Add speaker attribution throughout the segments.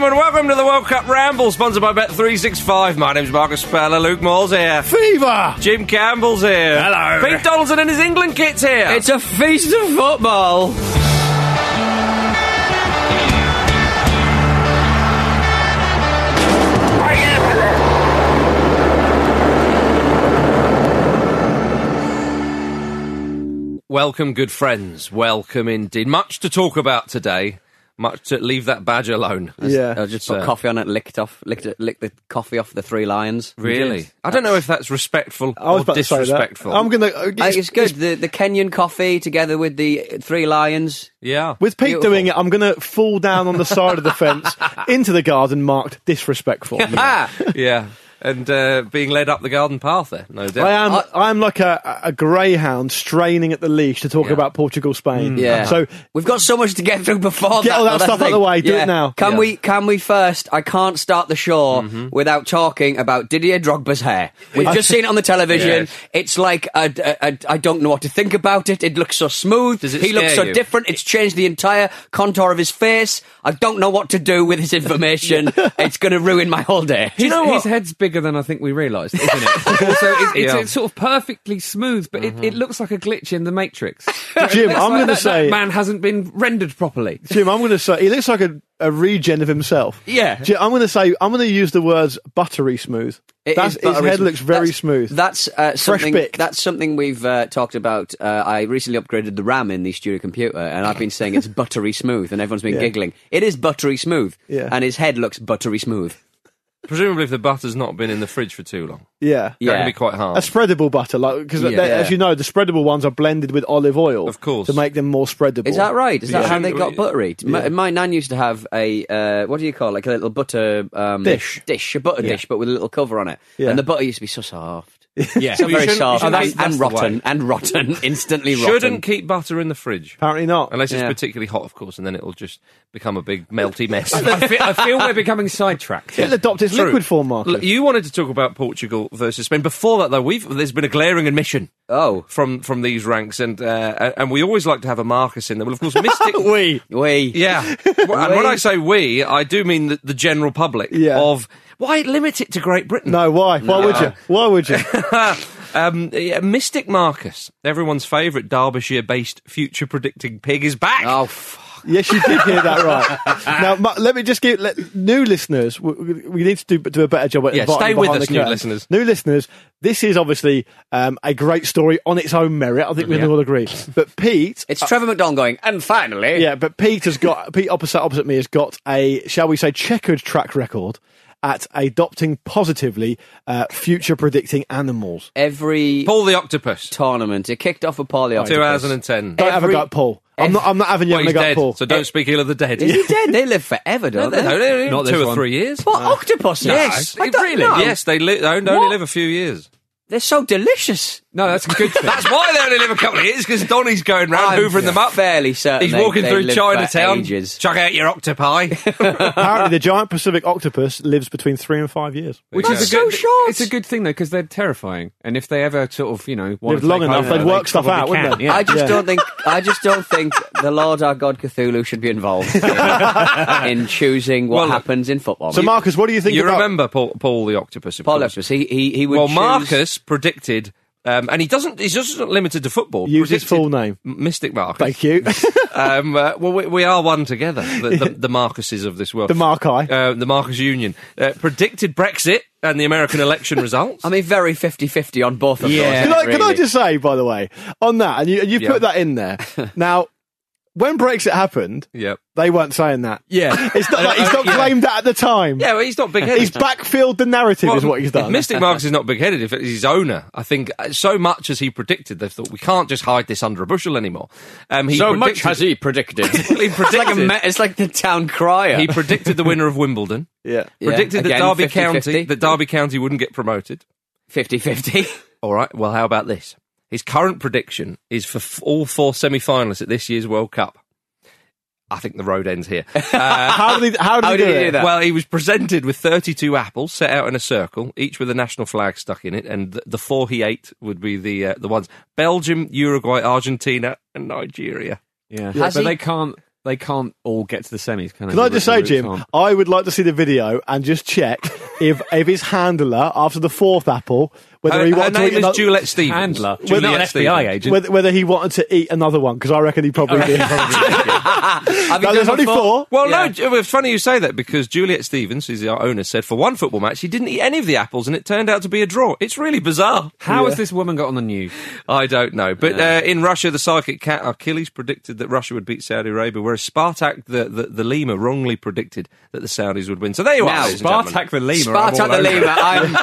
Speaker 1: Gentlemen, welcome to the World Cup Ramble, sponsored by Bet365. My name's Marcus Speller, Luke Moore's here.
Speaker 2: Fever!
Speaker 1: Jim Campbell's here.
Speaker 2: Hello.
Speaker 1: Pete Donaldson and his England kit's here.
Speaker 3: It's a feast of football.
Speaker 1: Welcome, good friends. Welcome indeed. Much to talk about today. Much to leave that badge alone.
Speaker 2: Yeah.
Speaker 3: I just
Speaker 1: So-
Speaker 3: put coffee on it, licked off, licked, it, licked the coffee off the three lions.
Speaker 1: Really? I don't know if that's respectful
Speaker 2: I was
Speaker 1: or
Speaker 2: about to
Speaker 1: disrespectful.
Speaker 2: I'm gonna.
Speaker 3: I think it's good. The, the Kenyan coffee together with the three lions.
Speaker 1: yeah.
Speaker 2: With Pete
Speaker 3: Beautiful.
Speaker 2: doing it, I'm going to fall down on the side of the fence into the garden marked disrespectful.
Speaker 3: Ah,
Speaker 1: yeah. And uh, being led up the garden path there, no doubt.
Speaker 2: I am. I, am like a, a greyhound straining at the leash to talk
Speaker 1: Yeah.
Speaker 2: about Portugal, Spain.
Speaker 3: yeah.
Speaker 2: So
Speaker 3: we've got so much to get through before
Speaker 2: Get
Speaker 3: that.
Speaker 2: all that
Speaker 3: though, that's
Speaker 2: stuff out
Speaker 3: of
Speaker 2: the way. Do it now.
Speaker 3: Can
Speaker 1: Yeah.
Speaker 3: we? Can we first? I can't start the show
Speaker 2: Mm-hmm.
Speaker 3: without talking about Didier Drogba's hair. We've just seen it on the television.
Speaker 1: Yes.
Speaker 3: It's like I a, a, I don't know what to think about it. It looks so smooth.
Speaker 1: Does it
Speaker 3: he looks so
Speaker 1: you?
Speaker 3: different. It's changed the entire contour of his face. I don't know what to do with this information. it's going to ruin my whole day.
Speaker 1: Do you know
Speaker 4: his
Speaker 1: what?
Speaker 4: head's bigger than I think we realised, isn't it? also, it, it's,
Speaker 1: Yeah.
Speaker 4: it's sort of perfectly smooth, but it, it looks like a glitch in the Matrix.
Speaker 2: Jim, I'm
Speaker 4: like
Speaker 2: going to say,
Speaker 4: that man hasn't been rendered properly.
Speaker 2: Jim, I'm going to say he looks like a, a regen of himself.
Speaker 3: Yeah.
Speaker 2: Jim, I'm going to say I'm going to use the words buttery smooth.
Speaker 3: It
Speaker 2: That's,
Speaker 3: is
Speaker 2: his head
Speaker 3: smooth.
Speaker 2: looks very
Speaker 3: That's-
Speaker 2: smooth.
Speaker 3: That's uh, something.
Speaker 2: baked.
Speaker 3: That's something we've uh, talked about. Uh, I recently upgraded the RAM in the studio computer, and I've been saying it's buttery smooth, and everyone's been
Speaker 2: Yeah.
Speaker 3: giggling. It is buttery smooth,
Speaker 2: Yeah.
Speaker 3: and his head looks buttery smooth.
Speaker 1: Presumably, if the butter's not been in the fridge for too long,
Speaker 2: yeah.
Speaker 1: that
Speaker 3: Yeah.
Speaker 1: can be quite hard.
Speaker 2: A spreadable butter, like because
Speaker 3: Yeah.
Speaker 2: as you know, the spreadable ones are blended with olive oil,
Speaker 1: Of course.
Speaker 2: to make them more spreadable.
Speaker 3: Is that right? Is that
Speaker 1: Yeah.
Speaker 3: how they got
Speaker 1: Yeah.
Speaker 3: buttery? My, my nan used to have a uh, what do you call it? like a little butter um,
Speaker 2: Dish.
Speaker 3: dish, a butter dish, but with a little cover on it,
Speaker 2: Yeah.
Speaker 3: and the butter used to be so soft.
Speaker 4: Yeah.
Speaker 3: So very
Speaker 1: shouldn't-
Speaker 3: soft and,
Speaker 1: that's
Speaker 3: and
Speaker 1: the
Speaker 3: rotten and rotten, instantly rotten.
Speaker 1: Shouldn't keep butter in the fridge.
Speaker 2: Apparently not.
Speaker 1: Unless it's
Speaker 3: Yeah.
Speaker 1: particularly hot, of course, and then it'll just become a big melty mess.
Speaker 4: I, feel, I feel we're becoming sidetracked.
Speaker 2: It'll adopt its
Speaker 1: True.
Speaker 2: liquid form, Marcus.
Speaker 1: Look, you wanted to talk about Portugal versus Spain. Before that, though, we've there's been a glaring admission
Speaker 3: Oh,
Speaker 1: from from these ranks, and uh, and we always like to have a Marcus in there. Well, of course, Mystic.
Speaker 2: we.
Speaker 3: we.
Speaker 1: yeah, Well, and when I say we, I do mean the, the general public.
Speaker 2: Yeah.
Speaker 1: Of why limit it to Great Britain?
Speaker 2: No, why? Why would you? Why would you?
Speaker 1: Um, yeah, Mystic Marcus, everyone's favourite Derbyshire-based future predicting pig, is back.
Speaker 3: Oh, fuck.
Speaker 2: Yes, you did hear that right. now, let me just give let, new listeners. We, we need to do, do a better job at
Speaker 1: Yeah, stay with us, new
Speaker 2: curtain.
Speaker 1: listeners.
Speaker 2: New listeners, this is obviously um, a great story on its own merit. I think we
Speaker 4: Yeah.
Speaker 2: can all agree. But Pete,
Speaker 3: It's Trevor McDonald going, and finally.
Speaker 2: yeah, but Pete has got Pete opposite opposite me has got a shall we say checkered track record at adopting positively uh, future predicting animals.
Speaker 3: Every
Speaker 1: Paul the Octopus,
Speaker 3: tournament, it kicked off with Paul the Octopus.
Speaker 1: 2010.
Speaker 2: Don't have a
Speaker 3: Every-
Speaker 2: gut, Paul. I'm not. I'm not having you
Speaker 1: Well,
Speaker 2: having
Speaker 1: he's
Speaker 2: a gut,
Speaker 1: dead,
Speaker 2: Paul.
Speaker 1: so don't speak ill of the dead.
Speaker 3: Is he dead? They live forever, don't
Speaker 1: they
Speaker 3: they?
Speaker 1: don't. They only
Speaker 4: Not
Speaker 1: live two
Speaker 4: this
Speaker 1: or
Speaker 4: one.
Speaker 1: three years.
Speaker 3: What, octopus?
Speaker 1: Yes,
Speaker 3: I don't
Speaker 1: really?
Speaker 3: know.
Speaker 1: Yes, they li- they only
Speaker 3: What?
Speaker 1: live a few years.
Speaker 3: They're so delicious.
Speaker 4: No, that's a good thing.
Speaker 1: That's why they only live a couple of years because Donny's going round
Speaker 3: I'm
Speaker 1: hoovering them up.
Speaker 3: fairly certain
Speaker 1: He's
Speaker 3: they-
Speaker 1: walking
Speaker 3: they
Speaker 1: through
Speaker 3: live for
Speaker 1: Chinatown.
Speaker 3: ages.
Speaker 1: Chuck out your octopi.
Speaker 2: Apparently, the giant Pacific octopus lives between three and five years.
Speaker 4: Which
Speaker 1: Yeah.
Speaker 4: is a
Speaker 3: So
Speaker 4: good,
Speaker 3: short.
Speaker 4: It's a good thing though because they're terrifying, and if they ever sort of you know want
Speaker 2: Lived
Speaker 4: to
Speaker 2: long
Speaker 4: take
Speaker 2: enough,
Speaker 4: over,
Speaker 2: they'd work
Speaker 4: they
Speaker 2: stuff
Speaker 4: probably
Speaker 2: out, wouldn't
Speaker 4: can,
Speaker 2: they?
Speaker 4: Yeah.
Speaker 3: I just
Speaker 2: Yeah.
Speaker 3: don't think. I just don't think the Lord our God Cthulhu should be involved in, in choosing what
Speaker 1: Well,
Speaker 3: happens in football.
Speaker 2: So, Marcus, what do you think
Speaker 1: you
Speaker 2: about?
Speaker 1: remember Paul, Paul the Octopus? Of
Speaker 3: Paul
Speaker 1: course.
Speaker 3: Octopus, he he he would.
Speaker 1: Well,
Speaker 3: choose-
Speaker 1: Marcus predicted, um, and he doesn't. He's just not limited to football.
Speaker 2: Use his full name.
Speaker 1: Mystic Marcus.
Speaker 2: Thank you.
Speaker 1: Um, uh, well, we, we are one together. The, the, the Marcuses of this world.
Speaker 2: the Markai.
Speaker 1: uh, the Marcus Union uh, predicted Brexit and the American election results.
Speaker 3: I mean, very 50-50 on both of
Speaker 4: Yeah.
Speaker 3: those.
Speaker 2: Can I, can I just say, by the way, on that, and you, and you
Speaker 1: Yeah.
Speaker 2: put that in there. now, when Brexit happened,
Speaker 1: yep.
Speaker 2: they weren't saying that.
Speaker 4: Yeah.
Speaker 2: It's not like he's not
Speaker 1: Yeah.
Speaker 2: claimed that at the time.
Speaker 1: Yeah, well, he's not big headed.
Speaker 2: He's backfilled the narrative, is what he's done.
Speaker 1: Mystic Marcus is not big headed. If it's his owner, I think uh, so much as he predicted, they've thought we can't just hide this under a bushel anymore. Um, he
Speaker 3: so much
Speaker 1: predicted-
Speaker 3: has he predicted.
Speaker 1: He
Speaker 3: it's, like a
Speaker 1: predicted.
Speaker 3: me- it's like the town crier.
Speaker 1: he predicted the winner of Wimbledon.
Speaker 2: yeah.
Speaker 3: Yeah,
Speaker 1: Predicted
Speaker 3: again,
Speaker 1: that Derby
Speaker 3: 50-50.
Speaker 1: County that Derby County wouldn't get promoted.
Speaker 3: 50-50.
Speaker 1: All right. Well, how about this? His current prediction is for f- all four semi-finalists at this year's World Cup. I think the road ends here. Uh,
Speaker 2: How did he, how did
Speaker 3: How
Speaker 2: he
Speaker 3: did
Speaker 2: do
Speaker 3: he
Speaker 2: it?
Speaker 3: do that?
Speaker 1: well, he was presented with 32 apples set out in a circle, each with a national flag stuck in it, and the, the four he ate would be the uh, the ones: Belgium, Uruguay, Argentina, and Nigeria.
Speaker 4: Yeah,
Speaker 3: Has
Speaker 4: but
Speaker 3: he-
Speaker 4: they can't. They can't all get to the semis. Can,
Speaker 2: Can? I just say, Jim,
Speaker 4: aren't.
Speaker 2: I would like to see the video and just check if if his handler, after the fourth apple, whether
Speaker 1: Her,
Speaker 2: he
Speaker 1: her
Speaker 2: wanted to eat
Speaker 1: is
Speaker 2: another,
Speaker 1: Juliet Stevens.
Speaker 4: Handler,
Speaker 1: Juliet
Speaker 4: not an FBI
Speaker 1: Stevens.
Speaker 4: agent.
Speaker 2: whether, whether he wanted to eat another one, because I reckon he probably did.
Speaker 3: Have you
Speaker 2: Now,
Speaker 3: done
Speaker 2: there's only
Speaker 3: before?
Speaker 2: four.
Speaker 1: Well,
Speaker 3: Yeah.
Speaker 1: no, it's funny you say that because Juliet Stevens, who's our owner, said for one football match he didn't eat any of the apples and it turned out to be a draw. It's really bizarre.
Speaker 4: How has this woman got on the news?
Speaker 1: I don't know. But uh, in Russia, the psychic cat Achilles predicted that Russia would beat Saudi Arabia, whereas Spartak, the, the, the lemur, wrongly predicted that the Saudis would win. So there you
Speaker 3: Now,
Speaker 1: are. ladies and gentlemen.
Speaker 4: Spartak the lemur. I'm all
Speaker 3: Spartak the
Speaker 4: over.
Speaker 3: Lemur. I'm,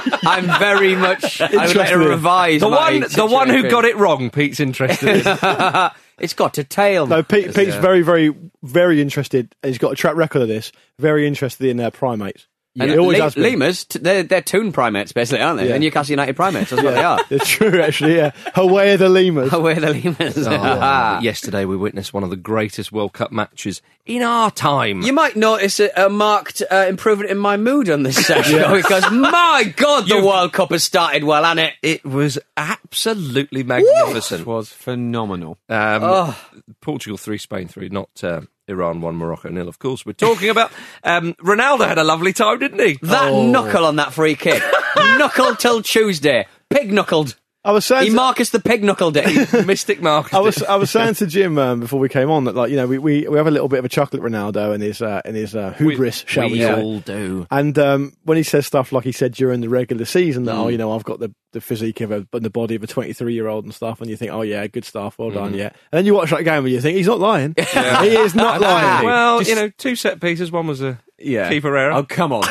Speaker 3: I'm very much. I would like to revise
Speaker 1: The
Speaker 3: my
Speaker 1: one, the one who got it wrong, Pete's interested in.
Speaker 3: It's got a tail.
Speaker 2: No, Pete, Pete's very, very, very interested. He's got a track record of this. Very interested in their primates.
Speaker 3: And
Speaker 2: he always
Speaker 3: le-
Speaker 2: has been.
Speaker 3: lemurs, t- they're, they're toon primates, basically, aren't they?
Speaker 2: Yeah.
Speaker 3: They're Newcastle United primates. That's what they are.
Speaker 2: It's true, actually. Yeah, away are the lemurs.
Speaker 3: Where are the lemurs?
Speaker 1: Oh, yesterday we witnessed one of the greatest World Cup matches in our time.
Speaker 3: You might notice a, a marked uh, improvement in my mood on this session because, my God, the
Speaker 1: You've-
Speaker 3: World Cup has started well, hasn't it?
Speaker 1: It was absolutely magnificent.
Speaker 4: It was phenomenal.
Speaker 1: Um, Portugal three, Spain three, not uh, Iran one, Morocco nil. Of course, we're talking about. Um, Ronaldo had a lovely time, didn't he?
Speaker 3: That
Speaker 2: Oh.
Speaker 3: knuckle on that free kick. knuckle till Tuesday. Pig knuckled.
Speaker 2: I was saying,
Speaker 3: He
Speaker 2: to,
Speaker 3: Marcus the pig knuckle it.
Speaker 1: Mystic Mark.
Speaker 2: I was, I was saying to Jim um, before we came on that, like, you know, we, we, we have a little bit of a chocolate Ronaldo in his, uh, in his uh, hubris, shall we,
Speaker 1: we
Speaker 2: say?
Speaker 1: all do.
Speaker 2: And um, when he says stuff like he said during the regular season that,
Speaker 1: Mm.
Speaker 2: oh, you know, I've got the, the physique of a, and the body of a 23 year old and stuff, and you think, oh, yeah, good stuff, well
Speaker 1: Mm.
Speaker 2: done, yeah. And then you watch that game and you think, he's not lying. he is not lying.
Speaker 1: Well,
Speaker 4: Just-
Speaker 1: you know, two set pieces. One was a
Speaker 4: Yeah.
Speaker 1: keeper error.
Speaker 4: Oh, come on.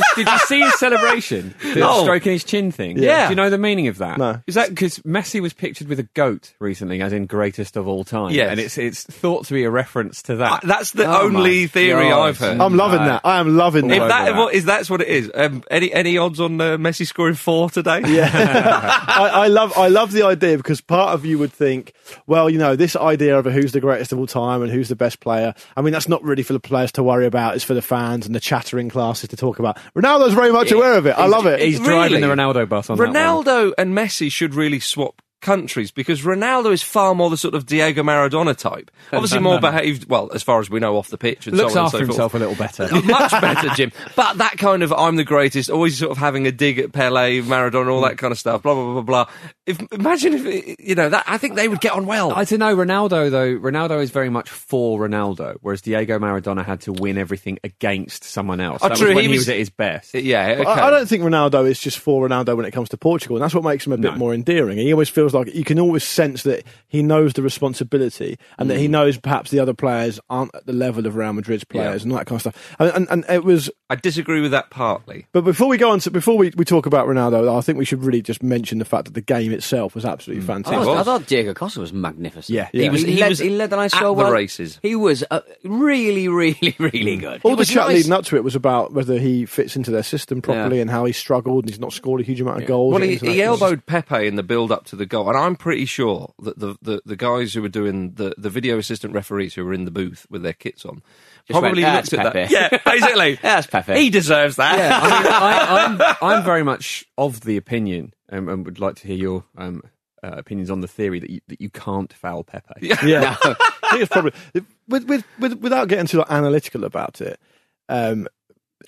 Speaker 4: Did you see his celebration? The
Speaker 1: No.
Speaker 4: stroking his chin thing?
Speaker 1: Yeah.
Speaker 4: Do you know the meaning of that?
Speaker 2: No.
Speaker 4: Is that because Messi was pictured with a goat recently, as in greatest of all time?
Speaker 1: Yeah.
Speaker 4: And it's it's thought to be a reference to
Speaker 1: Uh,
Speaker 4: that.
Speaker 1: that's the
Speaker 3: Oh
Speaker 1: only theory
Speaker 3: God.
Speaker 1: I've heard.
Speaker 2: I'm loving that. I am loving
Speaker 1: if
Speaker 2: that.
Speaker 1: that
Speaker 4: over
Speaker 1: that's what it is. Um, any any odds on uh, Messi scoring four today?
Speaker 2: I, I love I love the idea because part of you would think, well, you know, this idea of who's the greatest of all time and who's the best player. I mean, that's not really for the players to worry about. It's for the fans and the chattering classes to talk about. Ronaldo's very much aware of it. I love it.
Speaker 4: He's
Speaker 1: Really?
Speaker 4: driving the Ronaldo bus on that one.
Speaker 1: Ronaldo and Messi should really swap countries because Ronaldo is far more the sort of Diego Maradona type. Obviously, more behaved well as far as we know off the pitch and
Speaker 4: Looks
Speaker 1: so on
Speaker 4: after
Speaker 1: and so
Speaker 4: himself
Speaker 1: forth.
Speaker 4: a little better.
Speaker 1: Much better, Jim. But that kind of I'm the greatest, always sort of having a dig at Pele, Maradona, all that kind of stuff. Blah blah blah blah blah. If imagine if you know that, I think they would get on well.
Speaker 4: I don't know. Ronaldo, though, Ronaldo is very much for Ronaldo, whereas Diego Maradona had to win everything against someone else.
Speaker 1: Oh,
Speaker 4: that
Speaker 1: true,
Speaker 4: was when
Speaker 1: he
Speaker 4: he
Speaker 1: was-
Speaker 4: was at his best.
Speaker 1: yeah, okay.
Speaker 2: I I don't think Ronaldo is just for Ronaldo when it comes to Portugal, and that's what makes him a bit
Speaker 4: No.
Speaker 2: more endearing. He always feels like you can always sense that he knows the responsibility, and that he
Speaker 1: Mm.
Speaker 2: knows perhaps the other players aren't at the level of Real Madrid's players, and that kind of stuff. And, and, and it was
Speaker 1: I disagree with that partly.
Speaker 2: But before we go on to before we, we talk about Ronaldo, I think we should really just mention the fact that the game itself was absolutely
Speaker 3: I,
Speaker 2: fantastic.
Speaker 3: was,
Speaker 1: was.
Speaker 3: I thought Diego Costa was magnificent.
Speaker 2: Yeah,
Speaker 3: he was. He,
Speaker 1: He
Speaker 3: led,
Speaker 1: was
Speaker 3: he led the line
Speaker 1: at
Speaker 3: so
Speaker 1: the
Speaker 3: well.
Speaker 1: races.
Speaker 3: He was uh, really, really, really good.
Speaker 2: All
Speaker 3: It
Speaker 2: the chat
Speaker 3: nice.
Speaker 2: leading up to it was about whether he fits into their system properly
Speaker 3: Yeah.
Speaker 2: and how he struggled and he's not scored a huge amount of goals.
Speaker 1: Well, he, he elbowed Pepe in the build up to the goal, and I'm pretty sure that the, the, the guys who were doing the, the video assistant referees who were in the booth with their kits on
Speaker 3: Just
Speaker 1: probably
Speaker 3: went,
Speaker 1: looked
Speaker 3: "That's
Speaker 1: at that. Yeah, basically.
Speaker 3: That's Pepe.
Speaker 1: He deserves that.
Speaker 4: Yeah, I mean, I, I'm, I'm very much of the opinion, um, and would like to hear your um, uh, opinions on the theory that you, that you can't foul Pepe.
Speaker 2: Yeah, I think it's probably with, with, with, without getting too like, analytical about it. Um,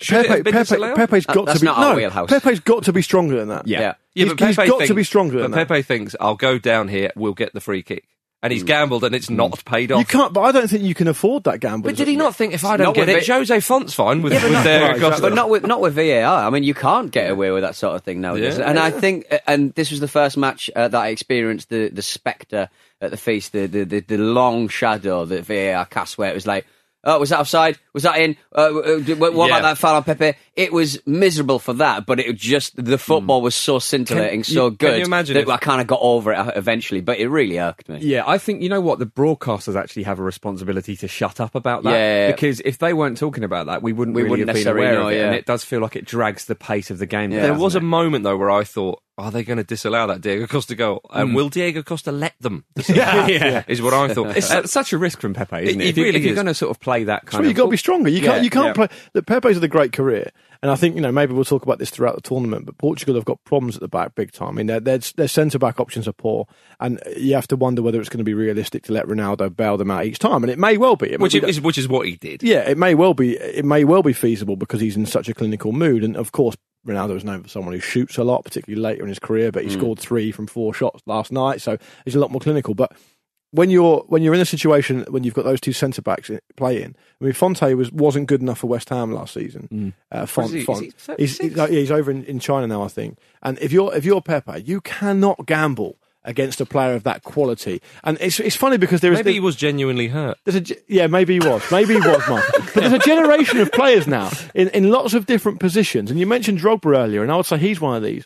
Speaker 1: Should it
Speaker 2: Pepe,
Speaker 1: have been
Speaker 2: Pepe,
Speaker 1: disallowed?
Speaker 2: Pepe's
Speaker 3: That-
Speaker 2: got
Speaker 3: that's
Speaker 2: to be
Speaker 3: not our
Speaker 2: no.
Speaker 3: wheelhouse.
Speaker 2: Pepe's got to be stronger than that.
Speaker 4: Yeah.
Speaker 3: Yeah.
Speaker 1: Yeah,
Speaker 2: He's-
Speaker 1: but
Speaker 2: he's
Speaker 1: Pepe
Speaker 2: got to be stronger
Speaker 1: But
Speaker 2: than that.
Speaker 1: Pepe thinks, I'll go down here, we'll get the free kick. And he's hmm. gambled and it's hmm. not paid off.
Speaker 2: You can't, but I don't think you can afford that gamble.
Speaker 1: but did he not think, if I don't
Speaker 3: Not
Speaker 1: get
Speaker 3: with
Speaker 1: it,
Speaker 3: it-
Speaker 1: Jose Fonte's fine with,
Speaker 3: Yeah, but
Speaker 1: with
Speaker 3: not-
Speaker 1: their
Speaker 2: Right,
Speaker 1: Costa?
Speaker 3: But not with not with VAR. I mean, you can't get away with that sort of thing nowadays.
Speaker 1: Yeah.
Speaker 3: And I think, uh, and this was the first match uh, that I experienced the the spectre at the feast, the the, the, the long shadow that VAR cast, where it was like. Oh, was that offside? Was that in? Uh, uh, what what
Speaker 1: Yeah.
Speaker 3: about that foul on Pepe? It was miserable for that, but it just the football was so scintillating, so
Speaker 1: you- can
Speaker 3: good
Speaker 1: you imagine
Speaker 3: that
Speaker 1: if-
Speaker 3: I kind of got over it uh, eventually. But it really irked me.
Speaker 4: Yeah, I think you know what the broadcasters actually have a responsibility to shut up about that.
Speaker 3: Yeah.
Speaker 4: because if they weren't talking about that, we wouldn't
Speaker 3: We
Speaker 4: really
Speaker 3: wouldn't
Speaker 4: have been
Speaker 3: necessarily
Speaker 4: aware
Speaker 3: know,
Speaker 4: of it.
Speaker 3: yeah.
Speaker 4: And it does feel like it drags the pace of the game.
Speaker 3: Yeah.
Speaker 1: There
Speaker 4: doesn't
Speaker 1: was a moment though where I thought, are they going to disallow that Diego Costa goal? And
Speaker 3: Hmm.
Speaker 1: will Diego Costa let them? disallow it?
Speaker 4: Yeah.
Speaker 1: is what I thought.
Speaker 4: It's su- such a risk from Pepe, isn't it?
Speaker 1: It- it
Speaker 4: if,
Speaker 1: really
Speaker 4: if you're
Speaker 1: is.
Speaker 4: going to sort of play that kind
Speaker 2: why
Speaker 4: of,
Speaker 2: you got to be stronger. You can't.
Speaker 4: Yeah,
Speaker 2: you can't
Speaker 4: yeah.
Speaker 2: play. The Pepe's had a great career, and I think you know maybe we'll talk about this throughout the tournament. But Portugal have got problems at the back, big time. I mean, their their, their centre back options are poor, and you have to wonder whether it's going to be realistic to let Ronaldo bail them out each time. And it may well be.
Speaker 1: Which
Speaker 2: we don't-
Speaker 1: is which is what he did.
Speaker 2: yeah, it may well be. It may well be feasible because he's in such a clinical mood, and of course. Ronaldo is known for someone who shoots a lot, particularly later in his career. But he scored three from four shots last night, so he's a lot more clinical. But when you're when you're in a situation when you've got those two centre backs playing, I mean, Fonte was wasn't good enough for West Ham last season. Uh, Font,
Speaker 1: he-
Speaker 2: Font.
Speaker 1: he
Speaker 2: he's,
Speaker 1: 36?
Speaker 2: he's, yeah, he's over in, in China now, I think. And if you're if you're Pepe, you cannot gamble against a player of that quality. And it's it's funny because there is
Speaker 1: Maybe he was genuinely hurt.
Speaker 2: there's a yeah, maybe he was, maybe he was, Mark. But there's a generation of players now in, in lots of different positions. And you mentioned Drogba earlier, and I would say he's one of these.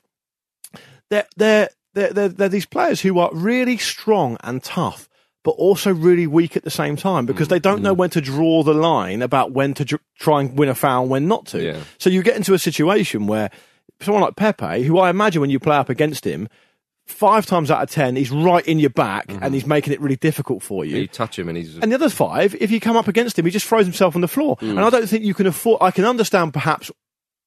Speaker 2: They're they're they're, they're, they're these players who are really strong and tough, but also really weak at the same time because mm, they don't know mm. when to draw the line about when to dr- try and win a foul and when not to.
Speaker 1: Yeah.
Speaker 2: So you get into a situation where someone like Pepe, who I imagine when you play up against him. Five times out of ten, he's right in your back and he's making it really difficult for you.
Speaker 1: You touch him and he's.
Speaker 2: And the other five, if you come up against him, he just throws himself on the floor.
Speaker 1: Mm.
Speaker 2: And I don't think you can afford. I can understand perhaps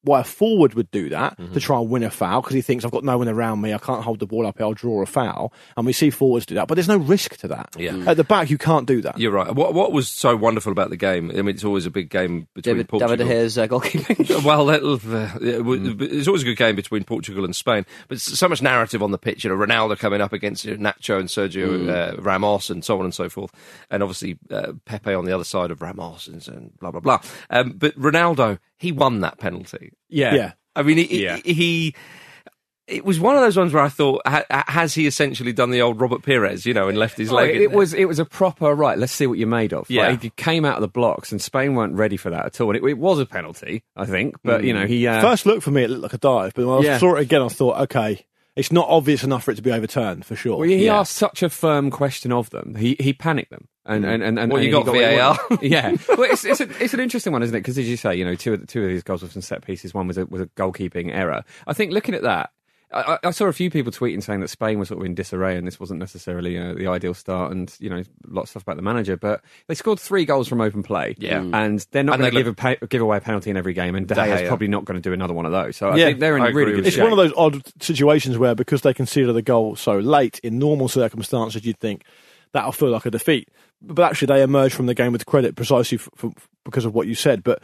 Speaker 2: why a forward would do that
Speaker 1: Mm-hmm.
Speaker 2: to try and win a foul because he thinks I've got no one around me. I can't hold the ball up. here, I'll draw a foul. And we see forwards do that, but there's no risk to that.
Speaker 1: Yeah.
Speaker 2: At the back, you can't do that.
Speaker 1: You're right. What what was so wonderful about the game? I mean, it's always a big game between
Speaker 3: David,
Speaker 1: Portugal.
Speaker 3: David De Gea's uh, goalkeeping.
Speaker 1: Well, that, uh, it
Speaker 2: Hmm.
Speaker 1: it's always a good game between Portugal and Spain, but s- so much narrative on the pitch. You know, Ronaldo coming up against you know, Nacho and Sergio
Speaker 2: Hmm.
Speaker 1: uh, Ramos, and so on and so forth, and obviously uh, Pepe on the other side of Ramos, and, and blah blah blah. Um, but Ronaldo, he won that penalty.
Speaker 4: yeah,
Speaker 2: Yeah.
Speaker 1: I mean, he,
Speaker 4: Yeah.
Speaker 1: he, he- It was one of those ones where I thought, ha, has he essentially done the old Robert Pires, you know, and left his
Speaker 4: Oh,
Speaker 1: leg?
Speaker 4: it,
Speaker 1: in
Speaker 4: it was it was a proper right. Let's see what you're made of.
Speaker 1: Yeah.
Speaker 4: Like, he came out of the blocks, and Spain weren't ready for that at all. And it, it was a penalty, I think. But you know, he uh,
Speaker 2: First look for me, it looked like a dive, but when I
Speaker 4: Yeah.
Speaker 2: saw it again, I thought, okay, it's not obvious enough for it to be overturned for sure.
Speaker 4: Well, he
Speaker 1: Yeah.
Speaker 4: asked such a firm question of them. He he panicked them, and and and, and
Speaker 1: Well, you
Speaker 4: he
Speaker 1: got
Speaker 4: what he
Speaker 1: VAR.
Speaker 4: yeah, well, it's it's, a, it's an interesting one, isn't it? Because as you say, you know, two of the, two of these goals were from set pieces. One was a was a goalkeeping error. I think looking at that. I, I saw a few people tweeting saying that Spain was sort of in disarray and this wasn't necessarily uh, the ideal start, and you know, a lot of stuff about the manager. But they scored three goals from open play,
Speaker 1: Yeah.
Speaker 3: Mm.
Speaker 4: and they're not going to
Speaker 1: they
Speaker 4: give, a pa- give away a penalty in every game, and De
Speaker 1: De
Speaker 4: Gea's
Speaker 1: Gea.
Speaker 4: probably not going to do another one of those. So I
Speaker 2: Yeah,
Speaker 4: think they're in
Speaker 1: I
Speaker 4: really good
Speaker 1: with
Speaker 2: It's
Speaker 4: shape.
Speaker 2: one of those odd situations where because they conceded the goal so late in normal circumstances, you'd think that'll feel like a defeat. But actually, they emerged from the game with credit precisely f f because of what you said. But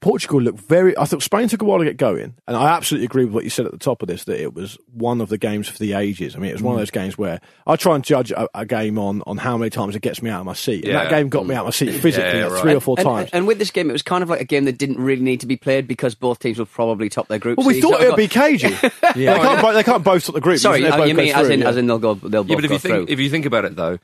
Speaker 2: Portugal looked very. I thought Spain took a while to get going, and I absolutely agree with what you said at the top of this that it was one of the games for the ages. I mean, it was one
Speaker 1: Mm.
Speaker 2: of those games where I try and judge a, a game on on how many times it gets me out of my seat. And that game got me out of my seat physically
Speaker 1: Yeah,
Speaker 2: like
Speaker 1: right.
Speaker 2: three or four
Speaker 3: and,
Speaker 2: times.
Speaker 3: And with this game, it was kind of like a game that didn't really need to be played because both teams would probably top their group.
Speaker 2: well, we
Speaker 3: So
Speaker 2: thought it
Speaker 3: of
Speaker 2: would be
Speaker 3: got-
Speaker 2: cagey. they, can't, bo- they can't both top the group.
Speaker 3: Sorry,
Speaker 2: They
Speaker 3: uh, you mean as in
Speaker 2: yeah.
Speaker 3: as in they'll go they'll both
Speaker 1: Yeah, but if
Speaker 3: go
Speaker 1: you think
Speaker 3: through.
Speaker 1: if you think about it though, they're-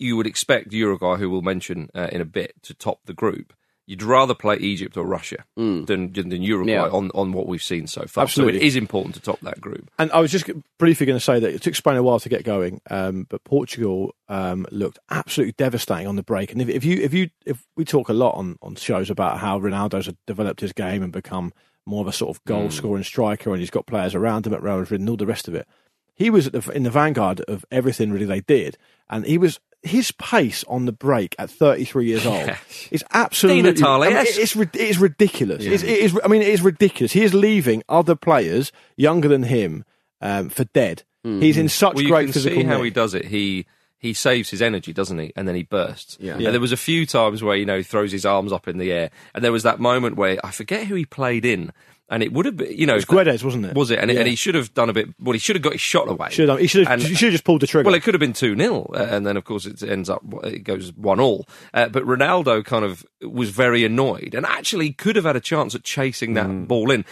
Speaker 1: you would expect Uruguay, who we'll mention uh, in a bit, to top the group. You'd rather play Egypt or Russia than, than than Uruguay
Speaker 3: Yeah.
Speaker 1: on, on what we've seen so far.
Speaker 2: Absolutely.
Speaker 1: So it is important to top that group.
Speaker 2: And I was just briefly going to say that it took Spain a while to get going, um, but Portugal um, looked absolutely devastating on the break. And if, if you if you if we talk a lot on, on shows about how Ronaldo's developed his game and become more of a sort of goal scoring striker, and he's got players around him at Real Madrid and all the rest of it, he was at the, in the vanguard of everything really they did, and he was. His pace on the break at 33 years old is absolutely.
Speaker 1: Natale,
Speaker 2: I mean,
Speaker 1: yes.
Speaker 2: it's, it is ridiculous. It's, it is, I mean, it is ridiculous. He is leaving other players younger than him um, for dead. He's in such
Speaker 1: Well, you
Speaker 2: great
Speaker 1: can
Speaker 2: physical
Speaker 1: see how he does it. He he saves his energy, doesn't he? And then he bursts.
Speaker 4: Yeah.
Speaker 2: Yeah.
Speaker 1: there was a few times where you know he throws his arms up in the air, and there was that moment where I forget who he played in, and it would have been you know
Speaker 2: It was Guedes, wasn't it?
Speaker 1: Was it? And,
Speaker 2: Yeah.
Speaker 1: and he should have done a bit. Well, he should have got his shot away.
Speaker 2: Should have, he should have,
Speaker 1: And-
Speaker 2: he should have just pulled the trigger.
Speaker 1: Well, it could have been 2 0, and then, of course, it ends up, it goes 1 all. Uh, but Ronaldo kind of was very annoyed and actually could have had a chance at chasing that
Speaker 2: Mm.
Speaker 1: ball in.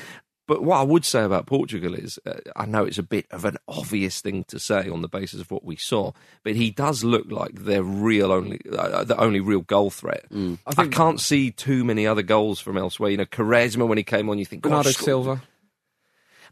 Speaker 1: But what I would say about Portugal is, uh, I know it's a bit of an obvious thing to say on the basis of what we saw, but he does look like their real only, uh, the only real goal threat.
Speaker 2: Mm.
Speaker 1: I, can't see too many other goals from elsewhere. You know, Quaresma when he came on, you think,
Speaker 4: Bernardo Silva.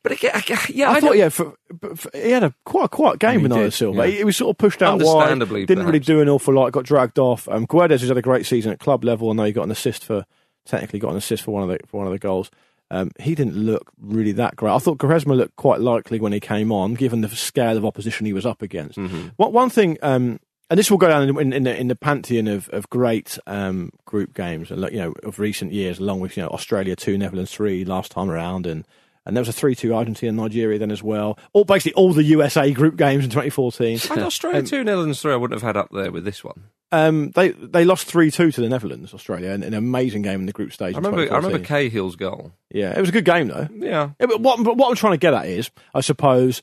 Speaker 1: But again, I- yeah,
Speaker 2: I,
Speaker 1: I,
Speaker 2: thought, yeah, for, for, he had a quite a quiet game, Bernardo
Speaker 4: did,
Speaker 2: Silva.
Speaker 4: yeah.
Speaker 2: He, he was sort of pushed out wide,
Speaker 1: Understandably,
Speaker 2: didn't really do an awful lot, got dragged off. Um, Guedes has had a great season at club level. I know he got an assist for, technically got an assist for one of the for one of the goals. Um, he didn't look really that great. I thought Quaresma looked quite likely when he came on, given the scale of opposition he was up against.
Speaker 1: Mm-hmm.
Speaker 2: One, one thing, um, and this will go down in, in, in, the, in the pantheon of, of great um, group games, you know, of recent years, along with you know Australia two, Netherlands three last time around, and and there was a three two Argentina and Nigeria then as well. All basically all the USA group games in 2014.
Speaker 1: And Australia 2, Netherlands 3, I wouldn't have had up there with this one.
Speaker 2: Um, they they lost three two to the Netherlands, Australia, in, in an amazing game in the group stage.
Speaker 1: I remember, I remember Cahill's goal.
Speaker 2: Yeah, it was a good game though.
Speaker 1: Yeah.
Speaker 2: What, what I'm trying to get at is, I suppose,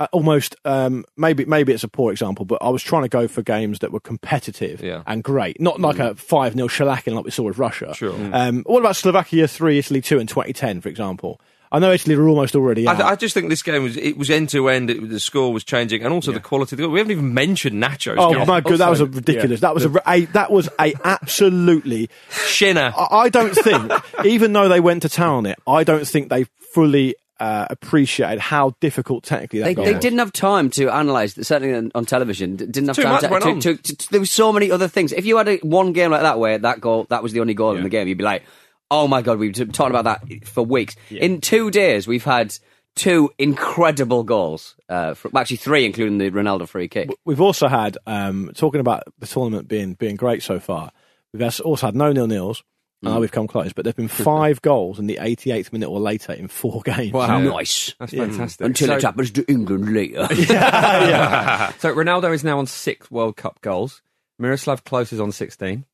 Speaker 2: uh, almost um, maybe maybe it's a poor example, but I was trying to go for games that were competitive
Speaker 1: Yeah.
Speaker 2: and great, not like a five 0 shellacking like we saw with Russia.
Speaker 1: Sure.
Speaker 2: Um, what about Slovakia three, Italy two in 2010, for example? I know Italy were almost already
Speaker 1: I,
Speaker 2: out.
Speaker 1: th- I just think this game was it was end to end. The score was changing, and also the quality. Of the. We haven't even mentioned Nacho's
Speaker 2: Oh
Speaker 1: goal.
Speaker 2: my god, that was a
Speaker 4: Also,
Speaker 2: ridiculous. That was a, a that was a absolutely.
Speaker 1: Shinner.
Speaker 2: I, I don't think, even though they went to town on it, I don't think they fully uh, appreciated how difficult technically that
Speaker 3: They,
Speaker 2: goal
Speaker 3: they
Speaker 2: was.
Speaker 3: didn't have time to analyse, certainly on, on television, didn't have
Speaker 1: Too
Speaker 3: time
Speaker 1: much
Speaker 3: to,
Speaker 1: went
Speaker 3: to, to, to- There were so many other things. If you had a, one game like that where that goal, that was the only goal in the game, you'd be like, oh my God, we've been talking about that for weeks. In two days, we've had two incredible goals. Uh, from, actually, three, including the Ronaldo free kick.
Speaker 2: We've also had um, talking about the tournament being being great so far. We've also had no nil nils. I
Speaker 1: Mm.
Speaker 2: know we've come close, but there've been five goals in the 88th minute or later in four games.
Speaker 4: Wow.
Speaker 3: Nice.
Speaker 4: That's fantastic.
Speaker 3: Until
Speaker 4: so,
Speaker 3: it happens to England later.
Speaker 4: so Ronaldo is now on six World Cup goals. Miroslav Klose is on 16.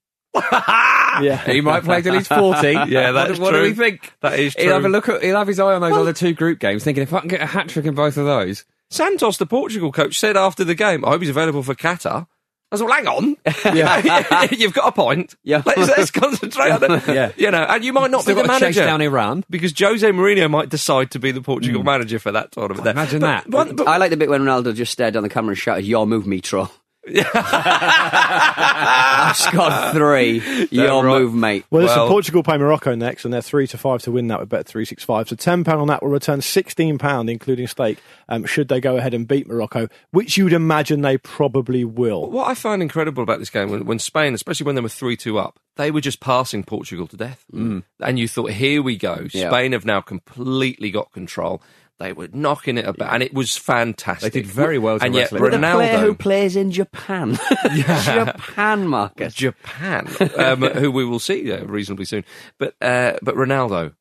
Speaker 2: Yeah.
Speaker 4: He might play till he's 40.
Speaker 1: Yeah,
Speaker 4: what,
Speaker 1: that's
Speaker 4: what do we think?
Speaker 1: That is true.
Speaker 4: He'll have a look at. He'll have his eye on those other two group games, thinking if I can get a hat trick in both of those.
Speaker 1: Santos, the Portugal coach, said after the game, "I hope he's available for Qatar." I was like, hang on, you've got a point.
Speaker 3: Yeah.
Speaker 1: let's, let's concentrate on it.
Speaker 2: Yeah.
Speaker 1: you know, and you might not
Speaker 4: Still
Speaker 1: be the
Speaker 4: got to chase
Speaker 1: manager
Speaker 4: down Iran.
Speaker 1: because Jose Mourinho might decide to be the Portugal hmm. manager for that tournament. there.
Speaker 4: Imagine
Speaker 1: But
Speaker 4: that.
Speaker 1: one- but
Speaker 3: I like the bit when Ronaldo just stared down the camera and shouted, Your move, Mitro. I've scored three. Your
Speaker 1: right.
Speaker 3: move, mate.
Speaker 2: Well, listen,
Speaker 1: Well-
Speaker 2: Portugal play Morocco next, and they're three to five to win that with Bet three six five. So ten pound on that will return sixteen pound, including stake. Um, should they go ahead and beat Morocco, which you'd imagine they probably will.
Speaker 1: What I found incredible about this game, when, when Spain, especially when they were 3 2 up, they were just passing Portugal to death. And you thought, here we go.
Speaker 3: Yeah.
Speaker 1: Spain have now completely got control. They were knocking it about, and it was fantastic.
Speaker 4: They did very well to
Speaker 1: and yet
Speaker 4: wrestle it
Speaker 3: With a player who
Speaker 1: Ronaldo,
Speaker 3: plays in Japan. Japan, Marcus.
Speaker 1: Japan, um, who we will see uh, reasonably soon, but uh, but Ronaldo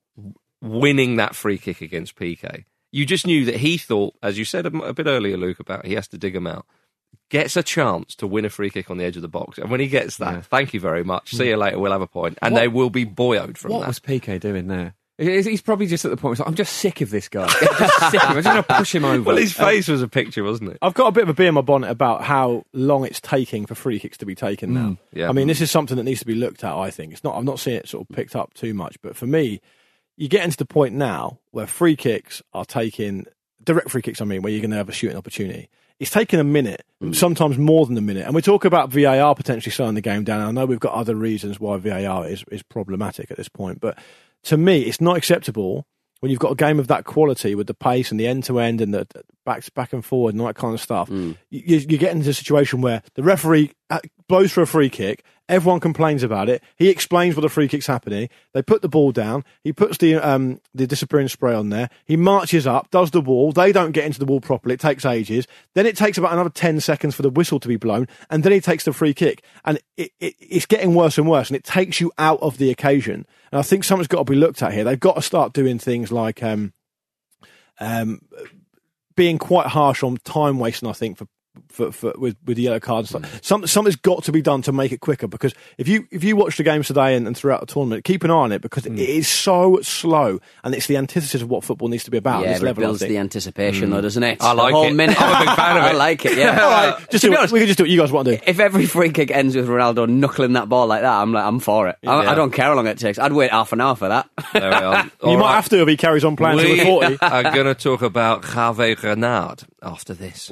Speaker 1: winning that free kick against Piqué, you just knew that he thought, as you said a, a bit earlier, Luke, about he has to dig him out. Gets a chance to win a free kick on the edge of the box, and when he gets that, thank you very much. See you later. We'll have a point, and
Speaker 4: What-
Speaker 1: they will be boyoed from
Speaker 4: What
Speaker 1: that.
Speaker 4: was Piqué doing there? He's he's probably just at the point where he's like, I'm just sick of this guy. I'm just sick of him. I'm just going to push him over.
Speaker 1: well, his face was a picture, wasn't it?
Speaker 2: I've got a bit of a bee in my bonnet about how long it's taking for free kicks to be taken now.
Speaker 1: Mm, yeah.
Speaker 2: I mean, this is something that needs to be looked at. I think it's not. I'm not seeing it sort of picked up too much, but for me, you get into the point now where free kicks are taking direct free kicks. I mean, where you're going to have a shooting opportunity. It's taking a minute, mm. sometimes more than a minute, and we talk about VAR potentially slowing the game down. I know we've got other reasons why VAR is is problematic at this point, but to me, it's not acceptable when you've got a game of that quality with the pace and the end to end and the back back and forward and all that kind of stuff. You, you get into a situation where the referee uh, blows for a free kick. Everyone complains about it. He explains what the free kick's happening. They put the ball down. He puts the um, the disappearing spray on there. He marches up, does the wall. They don't get into the wall properly. It takes ages. Then it takes about another ten seconds for the whistle to be blown, and then he takes the free kick. And it, it, it's getting worse and worse, and it takes you out of the occasion. And I think something's got to be looked at here. They've got to start doing things like um, um, being quite harsh on time wasting. I think for. For, for with with the yellow cards, mm. some something's got to be done to make it quicker. Because if you if you watch the games today and, and throughout the tournament, keep an eye on it because mm. it is so slow, and it's the antithesis of what football needs to be about.
Speaker 3: Yeah,
Speaker 2: this
Speaker 3: it
Speaker 2: level,
Speaker 3: builds the anticipation, mm. though, doesn't it?
Speaker 1: I like
Speaker 3: whole
Speaker 1: it.
Speaker 3: Minute.
Speaker 1: I'm a big fan of it.
Speaker 3: I like it. Yeah.
Speaker 2: All right, just
Speaker 3: to
Speaker 2: do
Speaker 3: be honest,
Speaker 2: we can just do what you guys want to do.
Speaker 3: if every free kick ends with Ronaldo knuckling that ball like that, I'm like, I'm for it. I,
Speaker 1: Yeah.
Speaker 3: I don't care how long it takes. I'd wait half an hour for that.
Speaker 1: There we are.
Speaker 2: you
Speaker 1: All
Speaker 2: might have to if he carries on playing till
Speaker 1: we
Speaker 2: the forty.
Speaker 1: are going to talk about Hervé Renard after this.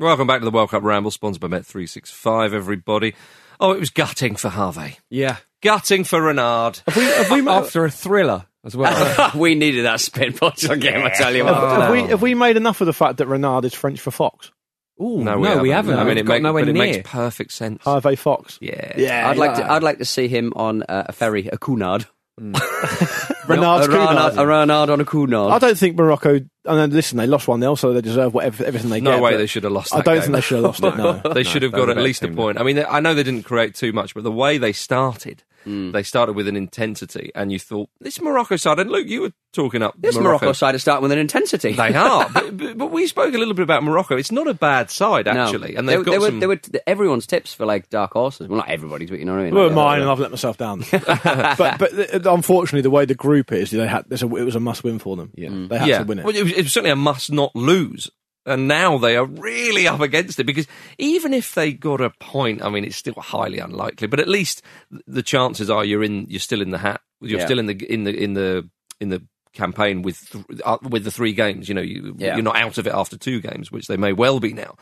Speaker 1: Welcome back to the World Cup Ramble, sponsored by Bet365, everybody. Oh, it was gutting for Hervé.
Speaker 4: Yeah.
Speaker 1: Gutting for Renard.
Speaker 2: Have we, have we,
Speaker 4: After a thriller as well.
Speaker 3: we needed that Spain Portugal game, I tell you what.
Speaker 2: have, have we have we made enough of the fact that Renard is French for fox?
Speaker 4: Ooh,
Speaker 1: No,
Speaker 4: no, we haven't.
Speaker 1: I mean, it,
Speaker 4: got
Speaker 1: make,
Speaker 4: nowhere
Speaker 1: but it makes perfect sense.
Speaker 2: Hervé Fox.
Speaker 1: Yeah.
Speaker 2: Yeah,
Speaker 3: I'd like to. I'd like to see him on uh, a ferry, a Cunard. Mm.
Speaker 2: Renard's
Speaker 3: a Renard,
Speaker 2: Cunard.
Speaker 3: a Renard on a Cunard.
Speaker 2: I don't think Morocco. And mean, listen, they lost one 0 so they deserve whatever everything they got.
Speaker 1: No
Speaker 2: get.
Speaker 1: way they should have lost
Speaker 2: I don't
Speaker 1: game.
Speaker 2: think they should have lost it. No.
Speaker 1: they should have got at least a
Speaker 4: better team,
Speaker 1: point. I mean, they- I know they didn't create too much, but the way they started,
Speaker 3: Hmm.
Speaker 1: they started with an intensity, and you thought this Morocco side. And Luke, you were talking up
Speaker 3: this Morocco side is starting with an intensity.
Speaker 1: They are, but, but, but we spoke a little bit about Morocco. It's not a bad side
Speaker 3: No.
Speaker 1: actually, and
Speaker 3: they,
Speaker 1: they've got
Speaker 3: they were,
Speaker 1: some.
Speaker 3: they were everyone's tips for like dark horses. Well, not everybody's, but you know what I mean.
Speaker 2: Well,
Speaker 3: Like,
Speaker 2: mine,
Speaker 3: uh,
Speaker 2: and I've let myself down. but but uh, unfortunately, the way the group is, they had a, it was a must win for them.
Speaker 4: Yeah.
Speaker 2: They had
Speaker 1: yeah,
Speaker 2: to win it.
Speaker 1: Well, it, was, it was certainly a must not lose. And now they are really up against it because even if they got a point, I mean, it's still highly unlikely. But at least the chances are you're in, you're still in the hat, you're
Speaker 3: Yeah.
Speaker 1: still in the in the in the in the campaign with th- uh, with the three games. You know, you,
Speaker 3: Yeah.
Speaker 1: you're not out of it after two games, which they may well be now.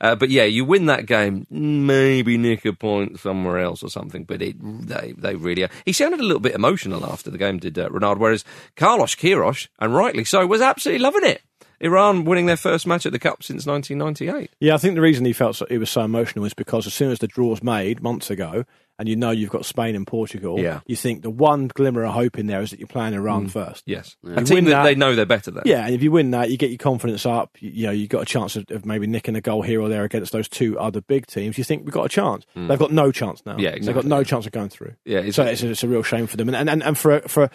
Speaker 1: Uh, but yeah, you win that game, maybe nick a point somewhere else or something. But it, they, they really are. He sounded a little bit emotional after the game, did uh, Renard. Whereas Carlos Queiroz, and rightly so, was absolutely loving it. Iran winning their first match at the Cup since 1998.
Speaker 2: Yeah, I think the reason he felt so, he was so emotional is because as soon as the draw was made months ago, and you know you've got Spain and Portugal,
Speaker 1: Yeah.
Speaker 2: you think the one glimmer of hope in there is that you're playing Iran mm. first.
Speaker 1: Yes,
Speaker 2: You
Speaker 1: a
Speaker 2: win
Speaker 1: team that,
Speaker 2: that-
Speaker 1: they know they're better than.
Speaker 2: Yeah, and if you win that, you get your confidence up. You, you know, you've got a chance of, of maybe nicking a goal here or there against those two other big teams. You think we've got a chance. Mm. They've got no chance now.
Speaker 1: Yeah,
Speaker 2: They've got no chance of going through.
Speaker 1: Yeah, it's-
Speaker 2: so it's, it's a real shame for them. And and, and, and for for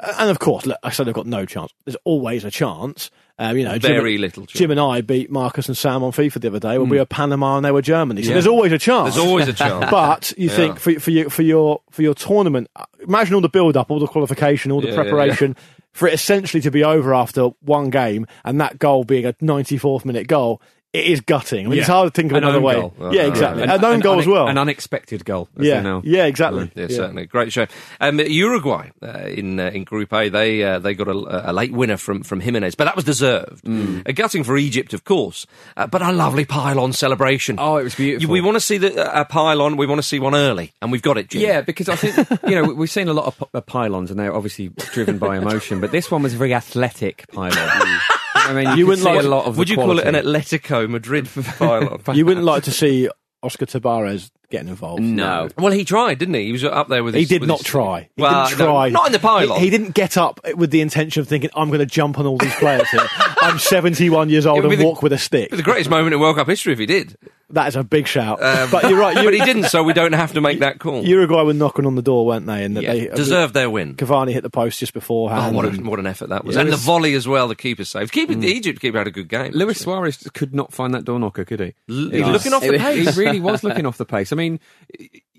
Speaker 2: and of course, look, I said they've got no chance. There's always a chance. Um, you know, Jim-
Speaker 1: Very little chance.
Speaker 2: Jim and I beat Marcus and Sam on FIFA the other day when we were Panama and they were Germany. So
Speaker 1: Yeah.
Speaker 2: there's always a chance.
Speaker 1: There's always a chance.
Speaker 2: But you
Speaker 1: Yeah.
Speaker 2: think for for your for your for your tournament, uh, imagine all the build up, all the qualification, all the
Speaker 1: yeah,
Speaker 2: preparation for it essentially to be over after one game, and that goal being a 94th minute goal. It is gutting. I mean, it's hard to think of
Speaker 4: An
Speaker 2: another way.
Speaker 4: goal.
Speaker 2: Yeah,
Speaker 1: Uh,
Speaker 2: exactly.
Speaker 4: An-
Speaker 2: An, own
Speaker 4: an
Speaker 2: goal as well.
Speaker 4: An unexpected goal. as
Speaker 2: yeah,
Speaker 4: know.
Speaker 2: yeah, exactly.
Speaker 1: Yeah, certainly. Great show. Um, Uruguay uh, in uh, in Group A, they uh, they got a, a late winner from, from Giménez, but that was deserved.
Speaker 4: Mm.
Speaker 1: A gutting for Egypt, of course, uh, but a lovely pylon celebration.
Speaker 4: Oh, it was beautiful.
Speaker 1: We want to see the, a pylon. We want to see one early, and we've got it. Jim.
Speaker 4: Yeah, because I think you know we- we've seen a lot of p- uh, pylons, and they're obviously driven by emotion. But this one was a very athletic pylon. I mean, you,
Speaker 2: You wouldn't like-
Speaker 4: a lot of.
Speaker 1: Would you call it an
Speaker 4: quality.
Speaker 1: Atletico Madrid pylon?
Speaker 2: You wouldn't like to see Oscar Tabarez getting involved.
Speaker 3: No.
Speaker 1: well, he tried, didn't he? He was up there with.
Speaker 2: He
Speaker 1: His,
Speaker 2: did
Speaker 1: with
Speaker 2: not
Speaker 1: his-
Speaker 2: try. He
Speaker 1: Well,
Speaker 2: didn't
Speaker 1: no,
Speaker 2: try.
Speaker 1: not in the pylon.
Speaker 2: He, he didn't get up with the intention of thinking, I'm going to jump on all these players here. I'm 71 years old and
Speaker 1: the-
Speaker 2: walk with a stick.
Speaker 1: The greatest moment in World Cup history if he did.
Speaker 2: That is a big shout.
Speaker 1: Um,
Speaker 2: but you're right.
Speaker 1: but he didn't, so we don't have to make that call.
Speaker 2: Uruguay were knocking on the door, weren't they? And that
Speaker 1: Yeah,
Speaker 2: they
Speaker 1: deserved their win.
Speaker 2: Cavani hit the post just
Speaker 1: Oh,
Speaker 2: beforehand.
Speaker 1: what, a, what an effort that was.
Speaker 2: Yeah,
Speaker 1: and
Speaker 2: it
Speaker 1: the volley as well, the keeper saved. Keeper, The Egypt keeper had a good game.
Speaker 4: Luis Suarez could not find that door knocker, could he?
Speaker 1: L-
Speaker 4: It was-
Speaker 1: looking off the pace.
Speaker 4: He really was looking off the pace. I mean,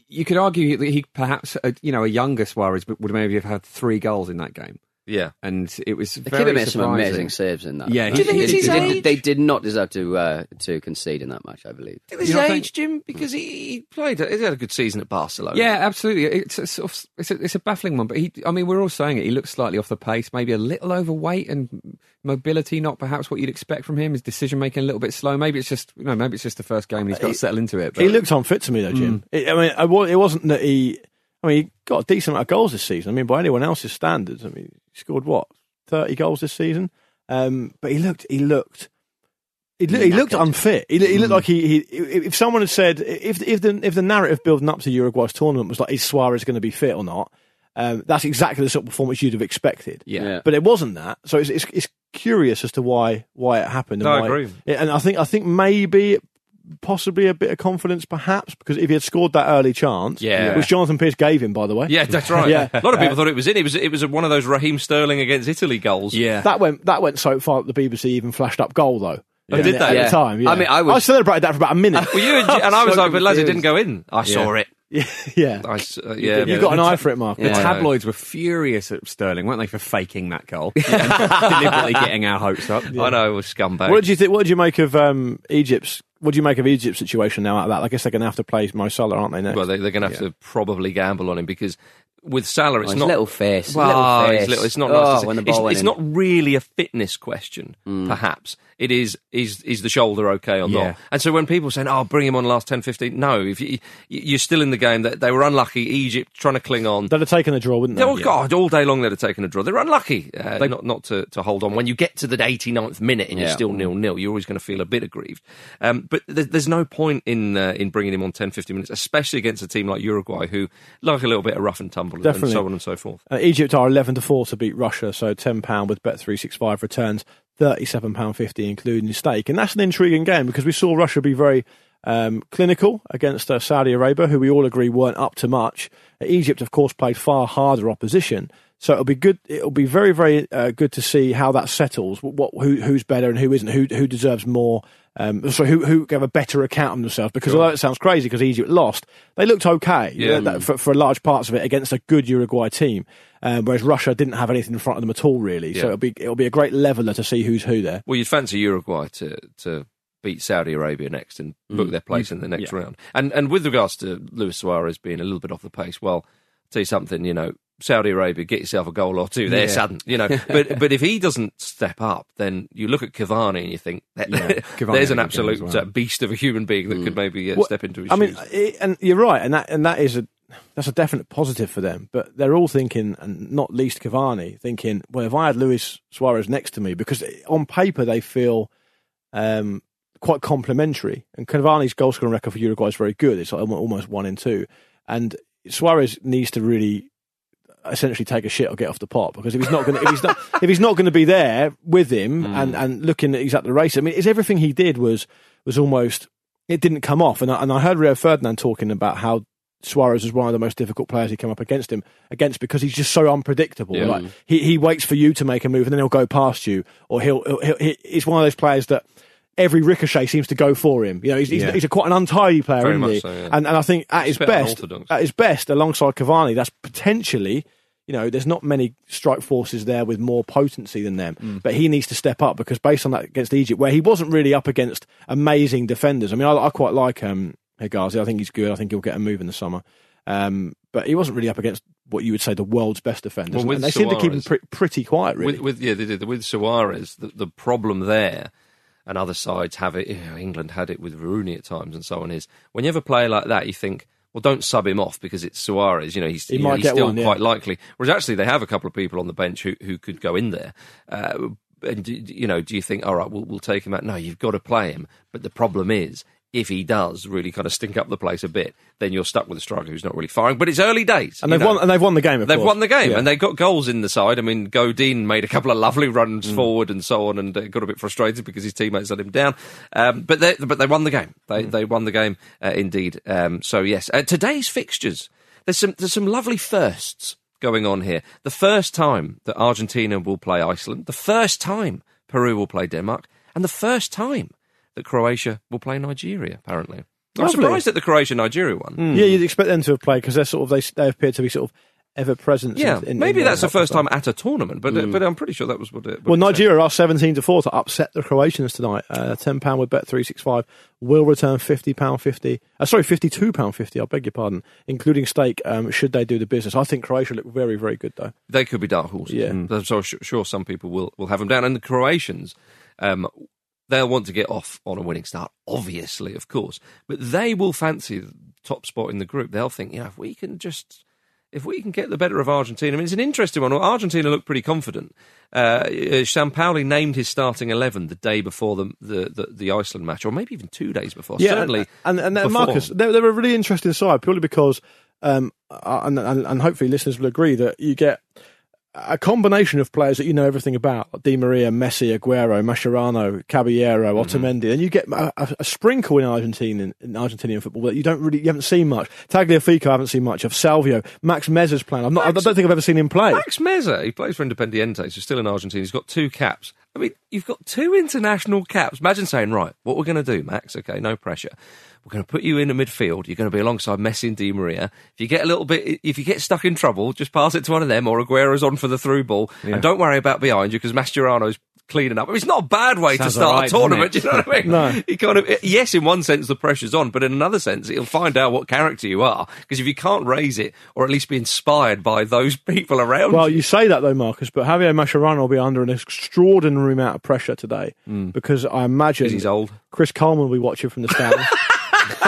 Speaker 4: you could argue that he perhaps, uh, you know, a younger Suarez would maybe have had three goals in that game,
Speaker 1: Yeah.
Speaker 4: and it was
Speaker 3: The
Speaker 4: very
Speaker 3: keeper made some
Speaker 4: surprising.
Speaker 3: amazing saves in that.
Speaker 4: Yeah, he-
Speaker 1: Do you think
Speaker 3: They-
Speaker 1: it's his
Speaker 3: they,
Speaker 1: age?
Speaker 3: did, they did not deserve to uh, to concede in that match, I believe.
Speaker 1: It was
Speaker 4: You don't
Speaker 1: age, Jim, because he, he played. He had a good season at Barcelona.
Speaker 4: Yeah, absolutely. It's a, sort of, it's, a, it's a baffling one, but he. I mean, we're all saying it. He looks slightly off the pace, maybe a little overweight, and mobility not perhaps what you'd expect from him. His decision making a little bit slow. Maybe it's just you know, maybe it's just the first game and he's got to settle into it. But
Speaker 2: He looked unfit to me though,
Speaker 1: Mm.
Speaker 2: Jim. It, I mean, I, wa- it wasn't that he. I mean, he got a decent amount of goals this season. I mean, by anyone else's standards, I mean, he scored what thirty goals this season. Um, but he looked, he looked, he, loo- he looked unfit. He, he
Speaker 1: Mm.
Speaker 2: looked like he, he. If someone had said, if if the if the narrative building up to Uruguay's tournament was like, is Suarez going to be fit or not? Um, that's exactly the sort of performance you'd have expected.
Speaker 4: Yeah.
Speaker 3: Yeah.
Speaker 2: But it wasn't that. So it's, it's, it's curious as to why why it happened. And
Speaker 1: No, I agree.
Speaker 2: Yeah, and I think I think maybe possibly a bit of confidence, perhaps, because if he had scored that early chance,
Speaker 1: Yeah.
Speaker 2: which Jonathan Pearce gave him, by the way,
Speaker 1: Yeah, that's right.
Speaker 2: Yeah.
Speaker 1: A lot of people
Speaker 2: Uh,
Speaker 1: thought it was in. It was it was one of those Raheem Sterling against Italy goals.
Speaker 4: yeah,
Speaker 2: that went that went so far that the BBC even flashed up goal though.
Speaker 1: Oh,
Speaker 2: At
Speaker 1: did
Speaker 2: that
Speaker 1: they?
Speaker 2: at
Speaker 3: Yeah.
Speaker 2: the time? Yeah.
Speaker 3: I mean, I was-
Speaker 2: celebrated that for about a minute.
Speaker 1: Well, you and, and I was
Speaker 4: So
Speaker 1: like, but lads, it didn't go in. I saw it.
Speaker 2: yeah, yeah.
Speaker 1: I s- uh, yeah,
Speaker 2: You've got an eye for it, Mark.
Speaker 4: The tabloids were furious at Sterling, weren't they, for faking that goal, deliberately getting our hopes up.
Speaker 1: I know, it was scumbag.
Speaker 2: What did you think? What did you make of um, Egypt's? What do you make of Egypt's situation now? Out of that, I guess they're going to have to play Mo Salah, aren't they? Next?
Speaker 1: Well, they, they're going to have to probably gamble on him because with Salah, it's
Speaker 3: Oh, his
Speaker 1: not
Speaker 3: little face,
Speaker 1: Well,
Speaker 3: little
Speaker 1: it's
Speaker 3: face.
Speaker 1: little- it's not
Speaker 3: Oh,
Speaker 1: nice to see.
Speaker 3: when the
Speaker 1: it's, it's not really a fitness question, perhaps. It is is is the shoulder okay or
Speaker 4: Yeah.
Speaker 1: not? And so when people saying, "Oh, bring him on last 10, 15, no, if you, you're still in the game, that they were unlucky. Egypt trying to cling on.
Speaker 2: They'd have taken a draw, wouldn't they?
Speaker 1: Oh God! All day long they'd have taken a draw. They're unlucky uh, not not to, to hold on. When you get to the 89th minute and you're still nil nil, you're always going to feel a bit aggrieved. Um, but there's, there's no point in uh, in bringing him on 10, 15 minutes, especially against a team like Uruguay, who like a little bit of rough and tumble and- and
Speaker 2: Definitely.
Speaker 1: so on and so forth.
Speaker 2: Uh, Egypt are eleven to four to beat Russia, so ten pound with Bet three six five returns thirty seven pound fifty, including stake, and that's an intriguing game because we saw Russia be very um, clinical against uh, Saudi Arabia, who we all agree weren't up to much. Uh, Egypt, of course, played far harder opposition. So it'll be good. It'll be very, very uh, good to see how that settles. What, what who, who's better and who isn't. Who who deserves more. Um, so who who gave a better account of themselves? Because although it sounds crazy, because Egypt lost, they looked okay.
Speaker 1: Yeah.
Speaker 2: For, for large parts of it against a good Uruguay team. Um, whereas Russia didn't have anything in front of them at all, really.
Speaker 1: Yeah.
Speaker 2: So it'll be it'll be a great leveler to see who's who there.
Speaker 1: Well, you'd fancy Uruguay to to beat Saudi Arabia next and book
Speaker 2: Mm.
Speaker 1: their place in the next round. And and with regards to Luis Suarez being a little bit off the pace, well, I'll tell you something, you know, Saudi Arabia, get yourself a goal or two there,
Speaker 4: Yeah.
Speaker 1: son. You know, but but if he doesn't step up, then you look at Cavani and you think that,
Speaker 4: Cavani
Speaker 1: there's an
Speaker 4: had a good game
Speaker 1: absolute
Speaker 4: well.
Speaker 1: uh, beast of a human being that could maybe uh,
Speaker 2: Well,
Speaker 1: step into his
Speaker 2: I mean, it, and you're right, and that and that is a that's a definite positive for them. But they're all thinking, and not least Cavani, thinking, well, if I had Luis Suarez next to me, because on paper they feel um, quite complementary, and Cavani's goal scoring record for Uruguay is very good. It's like almost one in two, and Suarez needs to really essentially take a shit or get off the pot because if he's not going to if he's not if he's not going to be there with him mm. and and looking at he's at the race I mean it's everything he did was was almost it didn't come off. And I, and I heard Rio Ferdinand talking about how Suarez was one of the most difficult players he came up against him against because he's just so unpredictable.
Speaker 1: Yeah.
Speaker 2: like he he waits for you to make a move and then he'll go past you or he'll, he'll, he'll he, he's one of those players that every ricochet seems to go for him you know he's, he's,
Speaker 4: Yeah.
Speaker 2: he's a quite an untidy player
Speaker 1: Very
Speaker 2: isn't he
Speaker 1: so, yeah.
Speaker 2: and and I think at his best at his best alongside Cavani that's potentially you know, there's not many strike forces there with more potency than them.
Speaker 1: Mm.
Speaker 2: But he needs to step up because based on that against Egypt, where he wasn't really up against amazing defenders. I mean, I, I quite like um, Hegazi. I think he's good. I think he'll get a move in the summer. Um, but he wasn't really up against what you would say the world's best defenders.
Speaker 1: Well,
Speaker 2: and they seem to keep him pre- pretty quiet, really.
Speaker 1: With, with yeah, they did with Suarez. The, the problem there, and other sides have it. You know, England had it with Rooney at times, and so on. Is when you have a player like that, you think, well, don't sub him off because it's Suarez. You know, he's,
Speaker 2: He
Speaker 1: you know, he's still
Speaker 2: one, yeah.
Speaker 1: quite likely. Whereas actually, they have a couple of people on the bench who who could go in there. Uh, and do, you know, do you think, all right, we'll, we'll take him out? No, you've got to play him. But the problem is. If he does really kind of stink up the place a bit, then you're stuck with a striker who's not really firing. But it's early days,
Speaker 2: and they've
Speaker 1: know.
Speaker 2: won. And they've won the game. Of
Speaker 1: They've
Speaker 2: course.
Speaker 1: won the game
Speaker 2: Yeah.
Speaker 1: and they got goals in the side. I mean, Godin made a couple of lovely runs
Speaker 2: Mm.
Speaker 1: forward and so on, and uh, got a bit frustrated because his teammates let him down. Um, but they but they won the game. They
Speaker 2: Mm.
Speaker 1: they won the game uh, indeed. Um, so yes, uh, today's fixtures. There's some there's some lovely firsts going on here. The first time that Argentina will play Iceland. The first time Peru will play Denmark, and the first time that Croatia will play Nigeria. Apparently. I'm
Speaker 2: Lovely.
Speaker 1: surprised at the Croatia Nigeria one.
Speaker 2: Yeah, you'd expect them to have played because they're sort of they they appear to be sort of ever present.
Speaker 1: Yeah,
Speaker 2: in, in,
Speaker 1: maybe
Speaker 2: in
Speaker 1: that's the first time at a tournament, but uh, but I'm pretty sure that was what it. What
Speaker 2: Well,
Speaker 1: it said.
Speaker 2: Nigeria are 17 to 4 to upset the Croatians tonight. Uh, £10 with Bet365 will return £50.50. Uh, sorry, £52.50, I beg your pardon, including stake, um, should they do the business. I think Croatia look very, very good, though.
Speaker 1: they could be dark horses.
Speaker 2: Yeah.
Speaker 1: I'm sure some people will, will have them down. And the Croatians, um, they'll want to get off on a winning start, obviously, of course. But they will fancy the top spot in the group. They'll think, you know, if we can just. If we can get the better of Argentina, I mean, it's an interesting one. Well, Argentina looked pretty confident. Uh, uh, Sampaoli named his starting 11 the day before the, the, the, the Iceland match, or maybe even two days before. yeah, Certainly.
Speaker 2: And, and, and. Marcus, they're, they're a really interesting side purely because, um, and, and, and hopefully listeners will agree that you get a combination of players that you know everything about, like Di Maria, Messi, Aguero, Mascherano, Caballero,
Speaker 1: Mm-hmm.
Speaker 2: Otamendi, and you get a, a, a sprinkle in Argentine in Argentinian football that you don't really, you haven't seen much. Tagliafico, I haven't seen much of. Salvio, Max Meza's playing. Not, I don't think I've ever seen him play.
Speaker 1: Max Meza, he plays for Independiente, so still in Argentina. He's got two caps. I mean, you've got two international caps. Imagine saying, right, what we're going to do, Max, okay, no pressure. We're going to put you in the midfield. You're going to be alongside Messi and Di Maria. If you get a little bit, if you get stuck in trouble, just pass it to one of them or Aguero's on for the through ball. And don't worry about behind you because Mascherano's cleaning up. I mean, it's not a bad way
Speaker 4: Sounds
Speaker 1: to start
Speaker 4: alright,
Speaker 1: a tournament. Do you know what I mean?
Speaker 2: No.
Speaker 1: He kind of, yes, in one sense, the pressure's on, but in another sense, it'll find out what character you are. Because if you can't raise it or at least be inspired by those people around
Speaker 2: Well,
Speaker 1: you,
Speaker 2: you say that though, Marcus, but Javier Mascherano will be under an extraordinary amount of pressure today hmm. because I imagine
Speaker 1: he's old.
Speaker 2: Chris Coleman will be watching from the stands.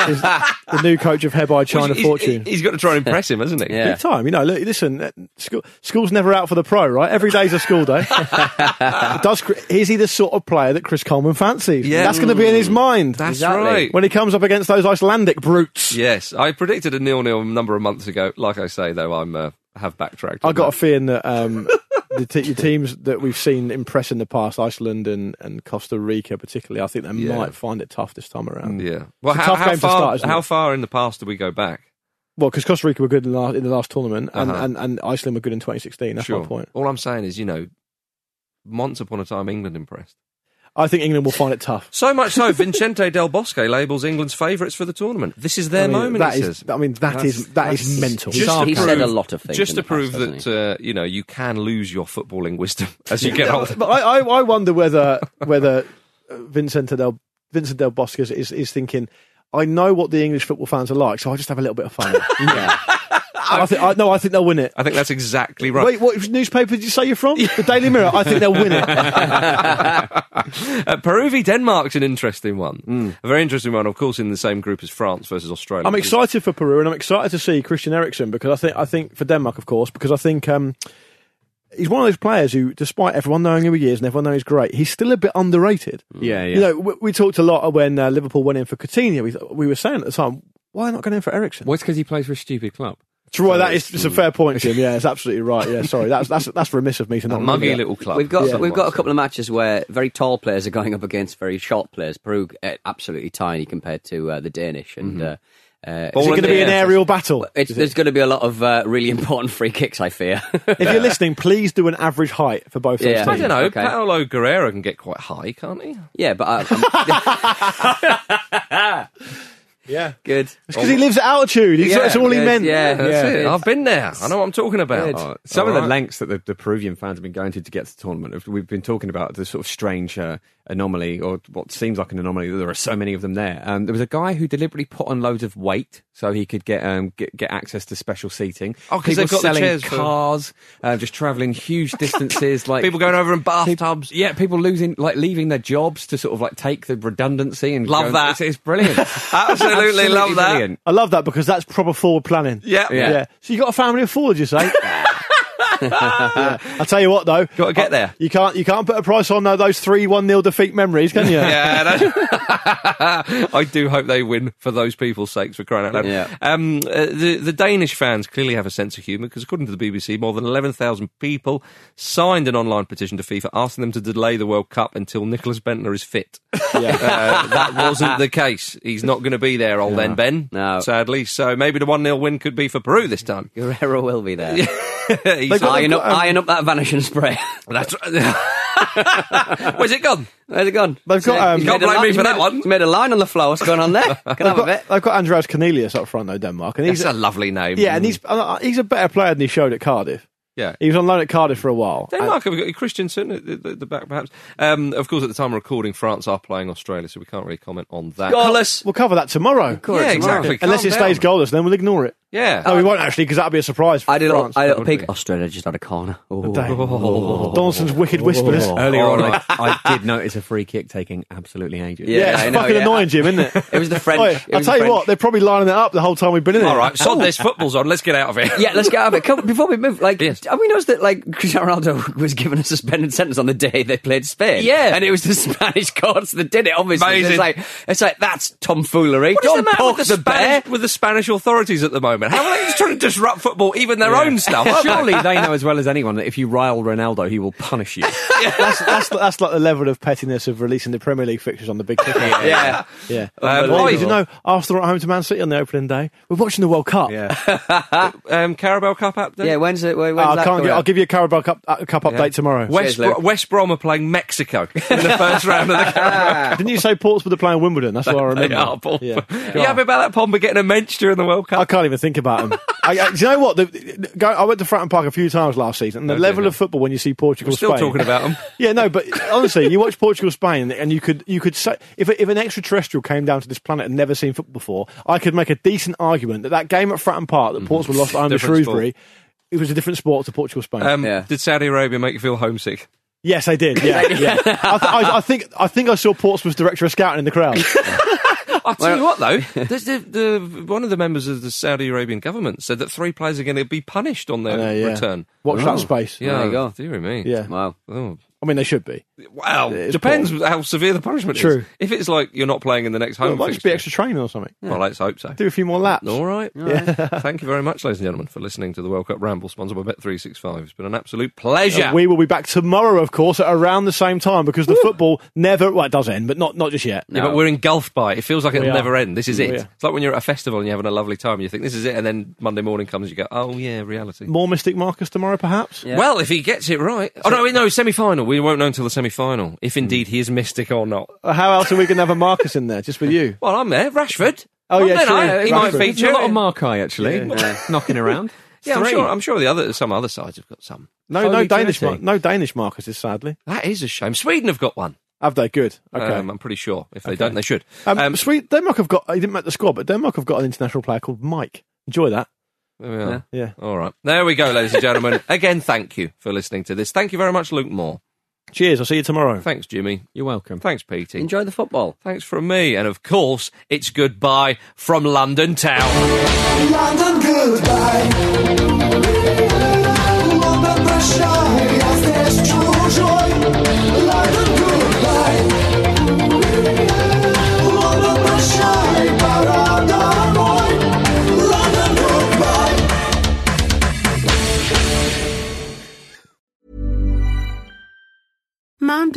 Speaker 2: Is the new coach of Hebei China
Speaker 1: He's-
Speaker 2: Fortune.
Speaker 1: He's got to try and impress him, hasn't he?
Speaker 3: Yeah.
Speaker 2: Big time, you know. Look, listen, uh, school, school's never out for the pro, right? Every day's a school day. Does Chris- is he the sort of player that Chris Coleman fancies?
Speaker 1: Yeah.
Speaker 2: that's going to be in his mind
Speaker 1: That's
Speaker 3: Exactly.
Speaker 1: right.
Speaker 2: when he comes up against those Icelandic brutes.
Speaker 1: Yes, I predicted a nil-nil a number of months ago. Like I say, though, I'm uh, have backtracked.
Speaker 2: I
Speaker 1: on
Speaker 2: got a
Speaker 1: that.
Speaker 2: feeling that um, the, t- the teams that we've seen impress in the past, Iceland and, and Costa Rica particularly, I think they
Speaker 1: Yeah.
Speaker 2: might find it tough this time around.
Speaker 1: Yeah. Well, how,
Speaker 2: tough
Speaker 1: how far?
Speaker 2: start,
Speaker 1: how far in the past do we go back?
Speaker 2: Well, because Costa Rica were good in the last, in the last tournament, and,
Speaker 1: Uh-huh.
Speaker 2: and, and Iceland were good in 2016. That's my point.
Speaker 1: All I'm saying is, you know, once upon a time, England impressed.
Speaker 2: I think England will find it tough.
Speaker 1: So much so, Vincente Del Bosque labels England's favourites for the tournament. This is their
Speaker 2: I mean,
Speaker 1: moment.
Speaker 2: that
Speaker 1: he
Speaker 2: is-
Speaker 1: says.
Speaker 2: I mean, that is that is mental.
Speaker 1: Just
Speaker 3: He
Speaker 1: to
Speaker 3: said
Speaker 1: prove-
Speaker 3: a lot of things
Speaker 1: Just to prove
Speaker 3: past,
Speaker 1: that uh, you know you can lose your footballing wisdom as you get older.
Speaker 2: But I, I, I wonder whether whether uh, Vincent Del Vincent Del Bosque is, is, is thinking. I know what the English football fans are like, so I just have a little bit of fun.
Speaker 3: yeah.
Speaker 2: I think, I, no, I think they'll win it.
Speaker 1: I think that's exactly right.
Speaker 2: Wait, what newspaper did you say you're from? The Daily Mirror. I think they'll win it.
Speaker 1: Uh, Peru v Denmark's an interesting one. A very interesting one, of course, in the same group as France versus Australia.
Speaker 2: I'm excited for Peru, and I'm excited to see Christian Eriksen because I think I think for Denmark, of course, because I think um, he's one of those players who, despite everyone knowing who he is and everyone knowing he's great, he's still a bit underrated.
Speaker 4: Yeah, yeah.
Speaker 2: You know, we, we talked a lot when uh, Liverpool went in for Coutinho. We, we were saying at the time, why not going in for Eriksen?
Speaker 4: Well, it's because he plays for a stupid club.
Speaker 2: Troy, that is it's a fair point, Jim. Yeah, it's absolutely right. Yeah, sorry, that's that's that's remiss of me to
Speaker 1: a
Speaker 2: not
Speaker 1: muggy little club.
Speaker 3: We've got
Speaker 2: Yeah.
Speaker 3: we've got a couple of matches where very tall players are going up against very short players. Peru uh, absolutely tiny compared to uh, the Danish, and uh, uh,
Speaker 2: Is it going to be an aerial battle?
Speaker 3: It's, there's going to be a lot of uh, really important free kicks. I fear.
Speaker 2: If you're listening, please do an average height for both those
Speaker 3: Yeah.
Speaker 1: I don't know.
Speaker 3: Okay.
Speaker 1: Paolo Guerrero can get quite high, can't he?
Speaker 3: yeah, but uh, I'm-
Speaker 2: Yeah,
Speaker 3: good.
Speaker 2: It's because he lives at altitude. He's,
Speaker 3: Yeah,
Speaker 2: that's all he
Speaker 3: good,
Speaker 2: meant.
Speaker 3: yeah.
Speaker 1: That's
Speaker 3: Yeah.
Speaker 1: it. I've been there. I know what I'm talking about.
Speaker 3: Good.
Speaker 4: Uh, some
Speaker 1: All
Speaker 4: of the lengths that the, the Peruvian fans have been going to to get to the tournament, we've been talking about the sort of strange uh, anomaly, or what seems like an anomaly, that there are so many of them there. Um, there was a guy who deliberately put on loads of weight so he could get um, get, get access to special seating.
Speaker 1: Oh, 'cause
Speaker 4: People
Speaker 1: they've got the
Speaker 4: selling
Speaker 1: chairs for-
Speaker 4: cars, uh, just travelling huge distances, like
Speaker 1: People going over in bathtubs.
Speaker 4: Yeah, people losing, like leaving their jobs to sort of like take the redundancy and
Speaker 1: Love
Speaker 4: go-
Speaker 1: that.
Speaker 4: It's, it's brilliant.
Speaker 1: Absolutely love that.
Speaker 2: I love that because that's proper forward planning.
Speaker 1: Yeah.
Speaker 2: Yeah. So you got a family of four, did you say? Yeah. I'll tell you what, though.
Speaker 1: Got to get there.
Speaker 2: You can't you can't put a price on uh, those three one 0 defeat memories, can you?
Speaker 1: Yeah, I do hope they win for those people's sakes for crying out loud.
Speaker 3: Yeah.
Speaker 1: Um, uh, the the Danish fans clearly have a sense of humour because, according to the BBC, more than eleven thousand people signed an online petition to FIFA asking them to delay the World Cup until Nicklas Bendtner is fit.
Speaker 2: Yeah.
Speaker 1: Uh, that wasn't the case. He's not going to be there, old then Ben.
Speaker 3: No.
Speaker 1: sadly. So maybe the one 0 win could be for Peru this time.
Speaker 3: Guerrero will be there.
Speaker 1: He's-
Speaker 2: got-
Speaker 3: Iron up,
Speaker 2: um,
Speaker 3: iron up that vanishing spray.
Speaker 1: that's Where's it gone?
Speaker 3: Where's it gone?
Speaker 2: They've got, um,
Speaker 3: He's
Speaker 1: Can't
Speaker 3: a
Speaker 1: blame me for that
Speaker 3: a-
Speaker 1: one.
Speaker 3: He's made a line on the floor. What's going on there? Can I have a
Speaker 2: got,
Speaker 3: bit?
Speaker 2: they've got Andreas Cornelius up front though, Denmark, and he's
Speaker 1: That's a lovely name.
Speaker 2: yeah, and he's uh, he's a better player than he showed at Cardiff.
Speaker 1: yeah.
Speaker 2: He was on loan at Cardiff for a while.
Speaker 1: Denmark have got Christensen at the, the, the back, perhaps. Um, of course, at the time of recording, France are playing Australia, so we can't really comment on that.
Speaker 3: Goalless.
Speaker 2: We'll cover that tomorrow.
Speaker 1: yeah,
Speaker 3: tomorrow.
Speaker 1: exactly.
Speaker 2: Unless it
Speaker 1: Calm
Speaker 2: stays
Speaker 1: down.
Speaker 2: goalless, then we'll ignore it.
Speaker 1: Yeah.
Speaker 2: No, we won't actually, because that'd be a surprise for
Speaker 3: I did a,
Speaker 2: France.
Speaker 3: I did a
Speaker 1: would
Speaker 3: Australia just had a corner. Oh.
Speaker 2: Oh. Donaldson's wicked whispers.
Speaker 4: Earlier
Speaker 1: Oh,
Speaker 4: on. I, I did notice a free kick taking absolutely ages.
Speaker 3: Yeah,
Speaker 2: Yeah, it's
Speaker 3: I know,
Speaker 2: fucking
Speaker 3: yeah.
Speaker 2: annoying, Jim, isn't it?
Speaker 3: It was the French.
Speaker 2: Oi,
Speaker 3: it
Speaker 2: I'll tell you
Speaker 3: French.
Speaker 2: what, they're probably lining it up the whole time we've been in here.
Speaker 1: All right, sod this. Football's on. Let's get out of it.
Speaker 3: Yeah, let's get out of it. Come, before we move, like,
Speaker 1: Yes.
Speaker 3: have we noticed that like Cristiano Ronaldo was given a suspended sentence on the day they played Spain?
Speaker 1: Yeah.
Speaker 3: and it was the Spanish courts that did it. Obviously,
Speaker 1: Amazing.
Speaker 3: it's like it's like that's tomfoolery.
Speaker 1: What is
Speaker 3: Don't
Speaker 1: the matter with the,
Speaker 3: the.
Speaker 1: Spanish, with the Spanish authorities at the moment? How are they just trying to disrupt football, even their own stuff?
Speaker 4: Surely they know as well as anyone that if you rile Ronaldo, he will punish you.
Speaker 2: that's, that's, that's like the level of pettiness of releasing the Premier League fixtures on the big ticket.
Speaker 3: Yeah.
Speaker 2: Yeah.
Speaker 1: Um,
Speaker 2: Well, you know Arsenal at home to Man City on the opening day? We're watching the World Cup.
Speaker 4: yeah.
Speaker 1: Um, Carabao Cup update.
Speaker 3: Yeah, when's it? When, when's
Speaker 2: Oh, I can't
Speaker 3: coming
Speaker 2: get. I'll give you a Carabao Cup, uh, cup update tomorrow.
Speaker 1: West,
Speaker 3: Cheers, Luke.
Speaker 1: Bro- West Brom are playing Mexico in the first round of the Carabao.
Speaker 2: Didn't you say Portsmouth are playing Wimbledon? That's what I remember.
Speaker 1: They are, Paul.
Speaker 2: Yeah.
Speaker 1: You happy about that Pomba getting a mensch during the World Cup?
Speaker 2: I can't even think about them. I, I, do you know what? The, the, I went to Fratton Park a few times last season, and the
Speaker 1: Okay,
Speaker 2: level
Speaker 1: yeah.
Speaker 2: of football when you see Portugal,
Speaker 1: We're still
Speaker 2: Spain.
Speaker 1: talking about them.
Speaker 2: Yeah, no, but honestly, you watch Portugal Spain, and you could you could say if if an extraterrestrial came down to this planet and never seen football before, I could make a decent argument that that game at Fratton Park that Portsmouth lost at home to
Speaker 1: Mm-hmm.
Speaker 2: Shrewsbury, it was a different sport to Portugal Spain.
Speaker 1: Um,
Speaker 3: Yeah.
Speaker 1: Did Saudi Arabia make you feel homesick?
Speaker 2: yes, I did. Yeah, yeah. I, th- I, I think I think I saw Portsmouth's director of scouting in the crowd.
Speaker 1: I'll tell you what, though, there's the, the, one of the members of the Saudi Arabian government said that three players are going to be punished on their
Speaker 2: know, yeah.
Speaker 1: return.
Speaker 2: Watch that space.
Speaker 1: Yeah,
Speaker 3: There you go.
Speaker 1: Dear me.
Speaker 2: Yeah.
Speaker 3: Wow.
Speaker 1: Oh.
Speaker 2: I mean, they should be.
Speaker 1: Wow.
Speaker 2: It's
Speaker 1: Depends how severe the punishment
Speaker 2: True.
Speaker 1: is. If it's like you're not playing in the next
Speaker 2: Well,
Speaker 1: home
Speaker 2: it might just be
Speaker 1: fixture-
Speaker 2: extra training or something.
Speaker 1: Well, let's hope so.
Speaker 2: Do a few more laps.
Speaker 1: All right. Thank you very much, ladies and gentlemen, for listening to the World Cup Ramble, sponsored by Bet365. It's been an absolute pleasure.
Speaker 2: Uh, we will be back tomorrow, of course, at around the same time because the football never. Well, it does end, but not not just yet.
Speaker 1: Yeah, but we're engulfed by it. It feels like it'll
Speaker 2: We are.
Speaker 1: never end. This is it.
Speaker 2: We are.
Speaker 1: It's like when you're at a festival and you're having a lovely time. And you think this is it, and then Monday morning comes, you go, "Oh yeah, reality."
Speaker 2: More Mystic Marcus tomorrow, perhaps.
Speaker 3: Yeah.
Speaker 1: Well, if he gets it right. Oh no, no, semi-final. We won't know until the semi-final if indeed he is mystic or not.
Speaker 2: How else are we going to have a Marcus in there? Just with you?
Speaker 1: Well, I'm there. Rashford.
Speaker 2: Oh, yeah,
Speaker 1: Monday
Speaker 2: true.
Speaker 1: night, He might
Speaker 2: Rashford.
Speaker 1: feature.
Speaker 4: a lot of Markai actually
Speaker 2: Yeah.
Speaker 4: knocking around.
Speaker 1: Yeah, I'm sure. I'm sure the other some other sides have got some.
Speaker 2: No, no
Speaker 4: Foley
Speaker 2: Danish,
Speaker 4: jersey.
Speaker 2: Mar- no Danish Marcuses, sadly.
Speaker 1: That is a shame. Sweden have got one.
Speaker 2: Have they? Good. Okay.
Speaker 1: Um, I'm pretty sure. If they don't, they should.
Speaker 2: Um,
Speaker 1: Um,
Speaker 2: Sweet Denmark have got. He didn't make the squad, but Denmark have got an international player called Mike. Enjoy that.
Speaker 1: There we are.
Speaker 2: Yeah.
Speaker 1: All right. There we go, ladies and gentlemen. Again, thank you for listening to this. Thank you very much, Luke Moore.
Speaker 2: Cheers. I'll see you tomorrow.
Speaker 1: Thanks, Jimmy.
Speaker 4: You're welcome.
Speaker 1: Thanks, Petey.
Speaker 3: Enjoy the football.
Speaker 1: Thanks from me. And of course, it's goodbye from London town.
Speaker 5: London goodbye.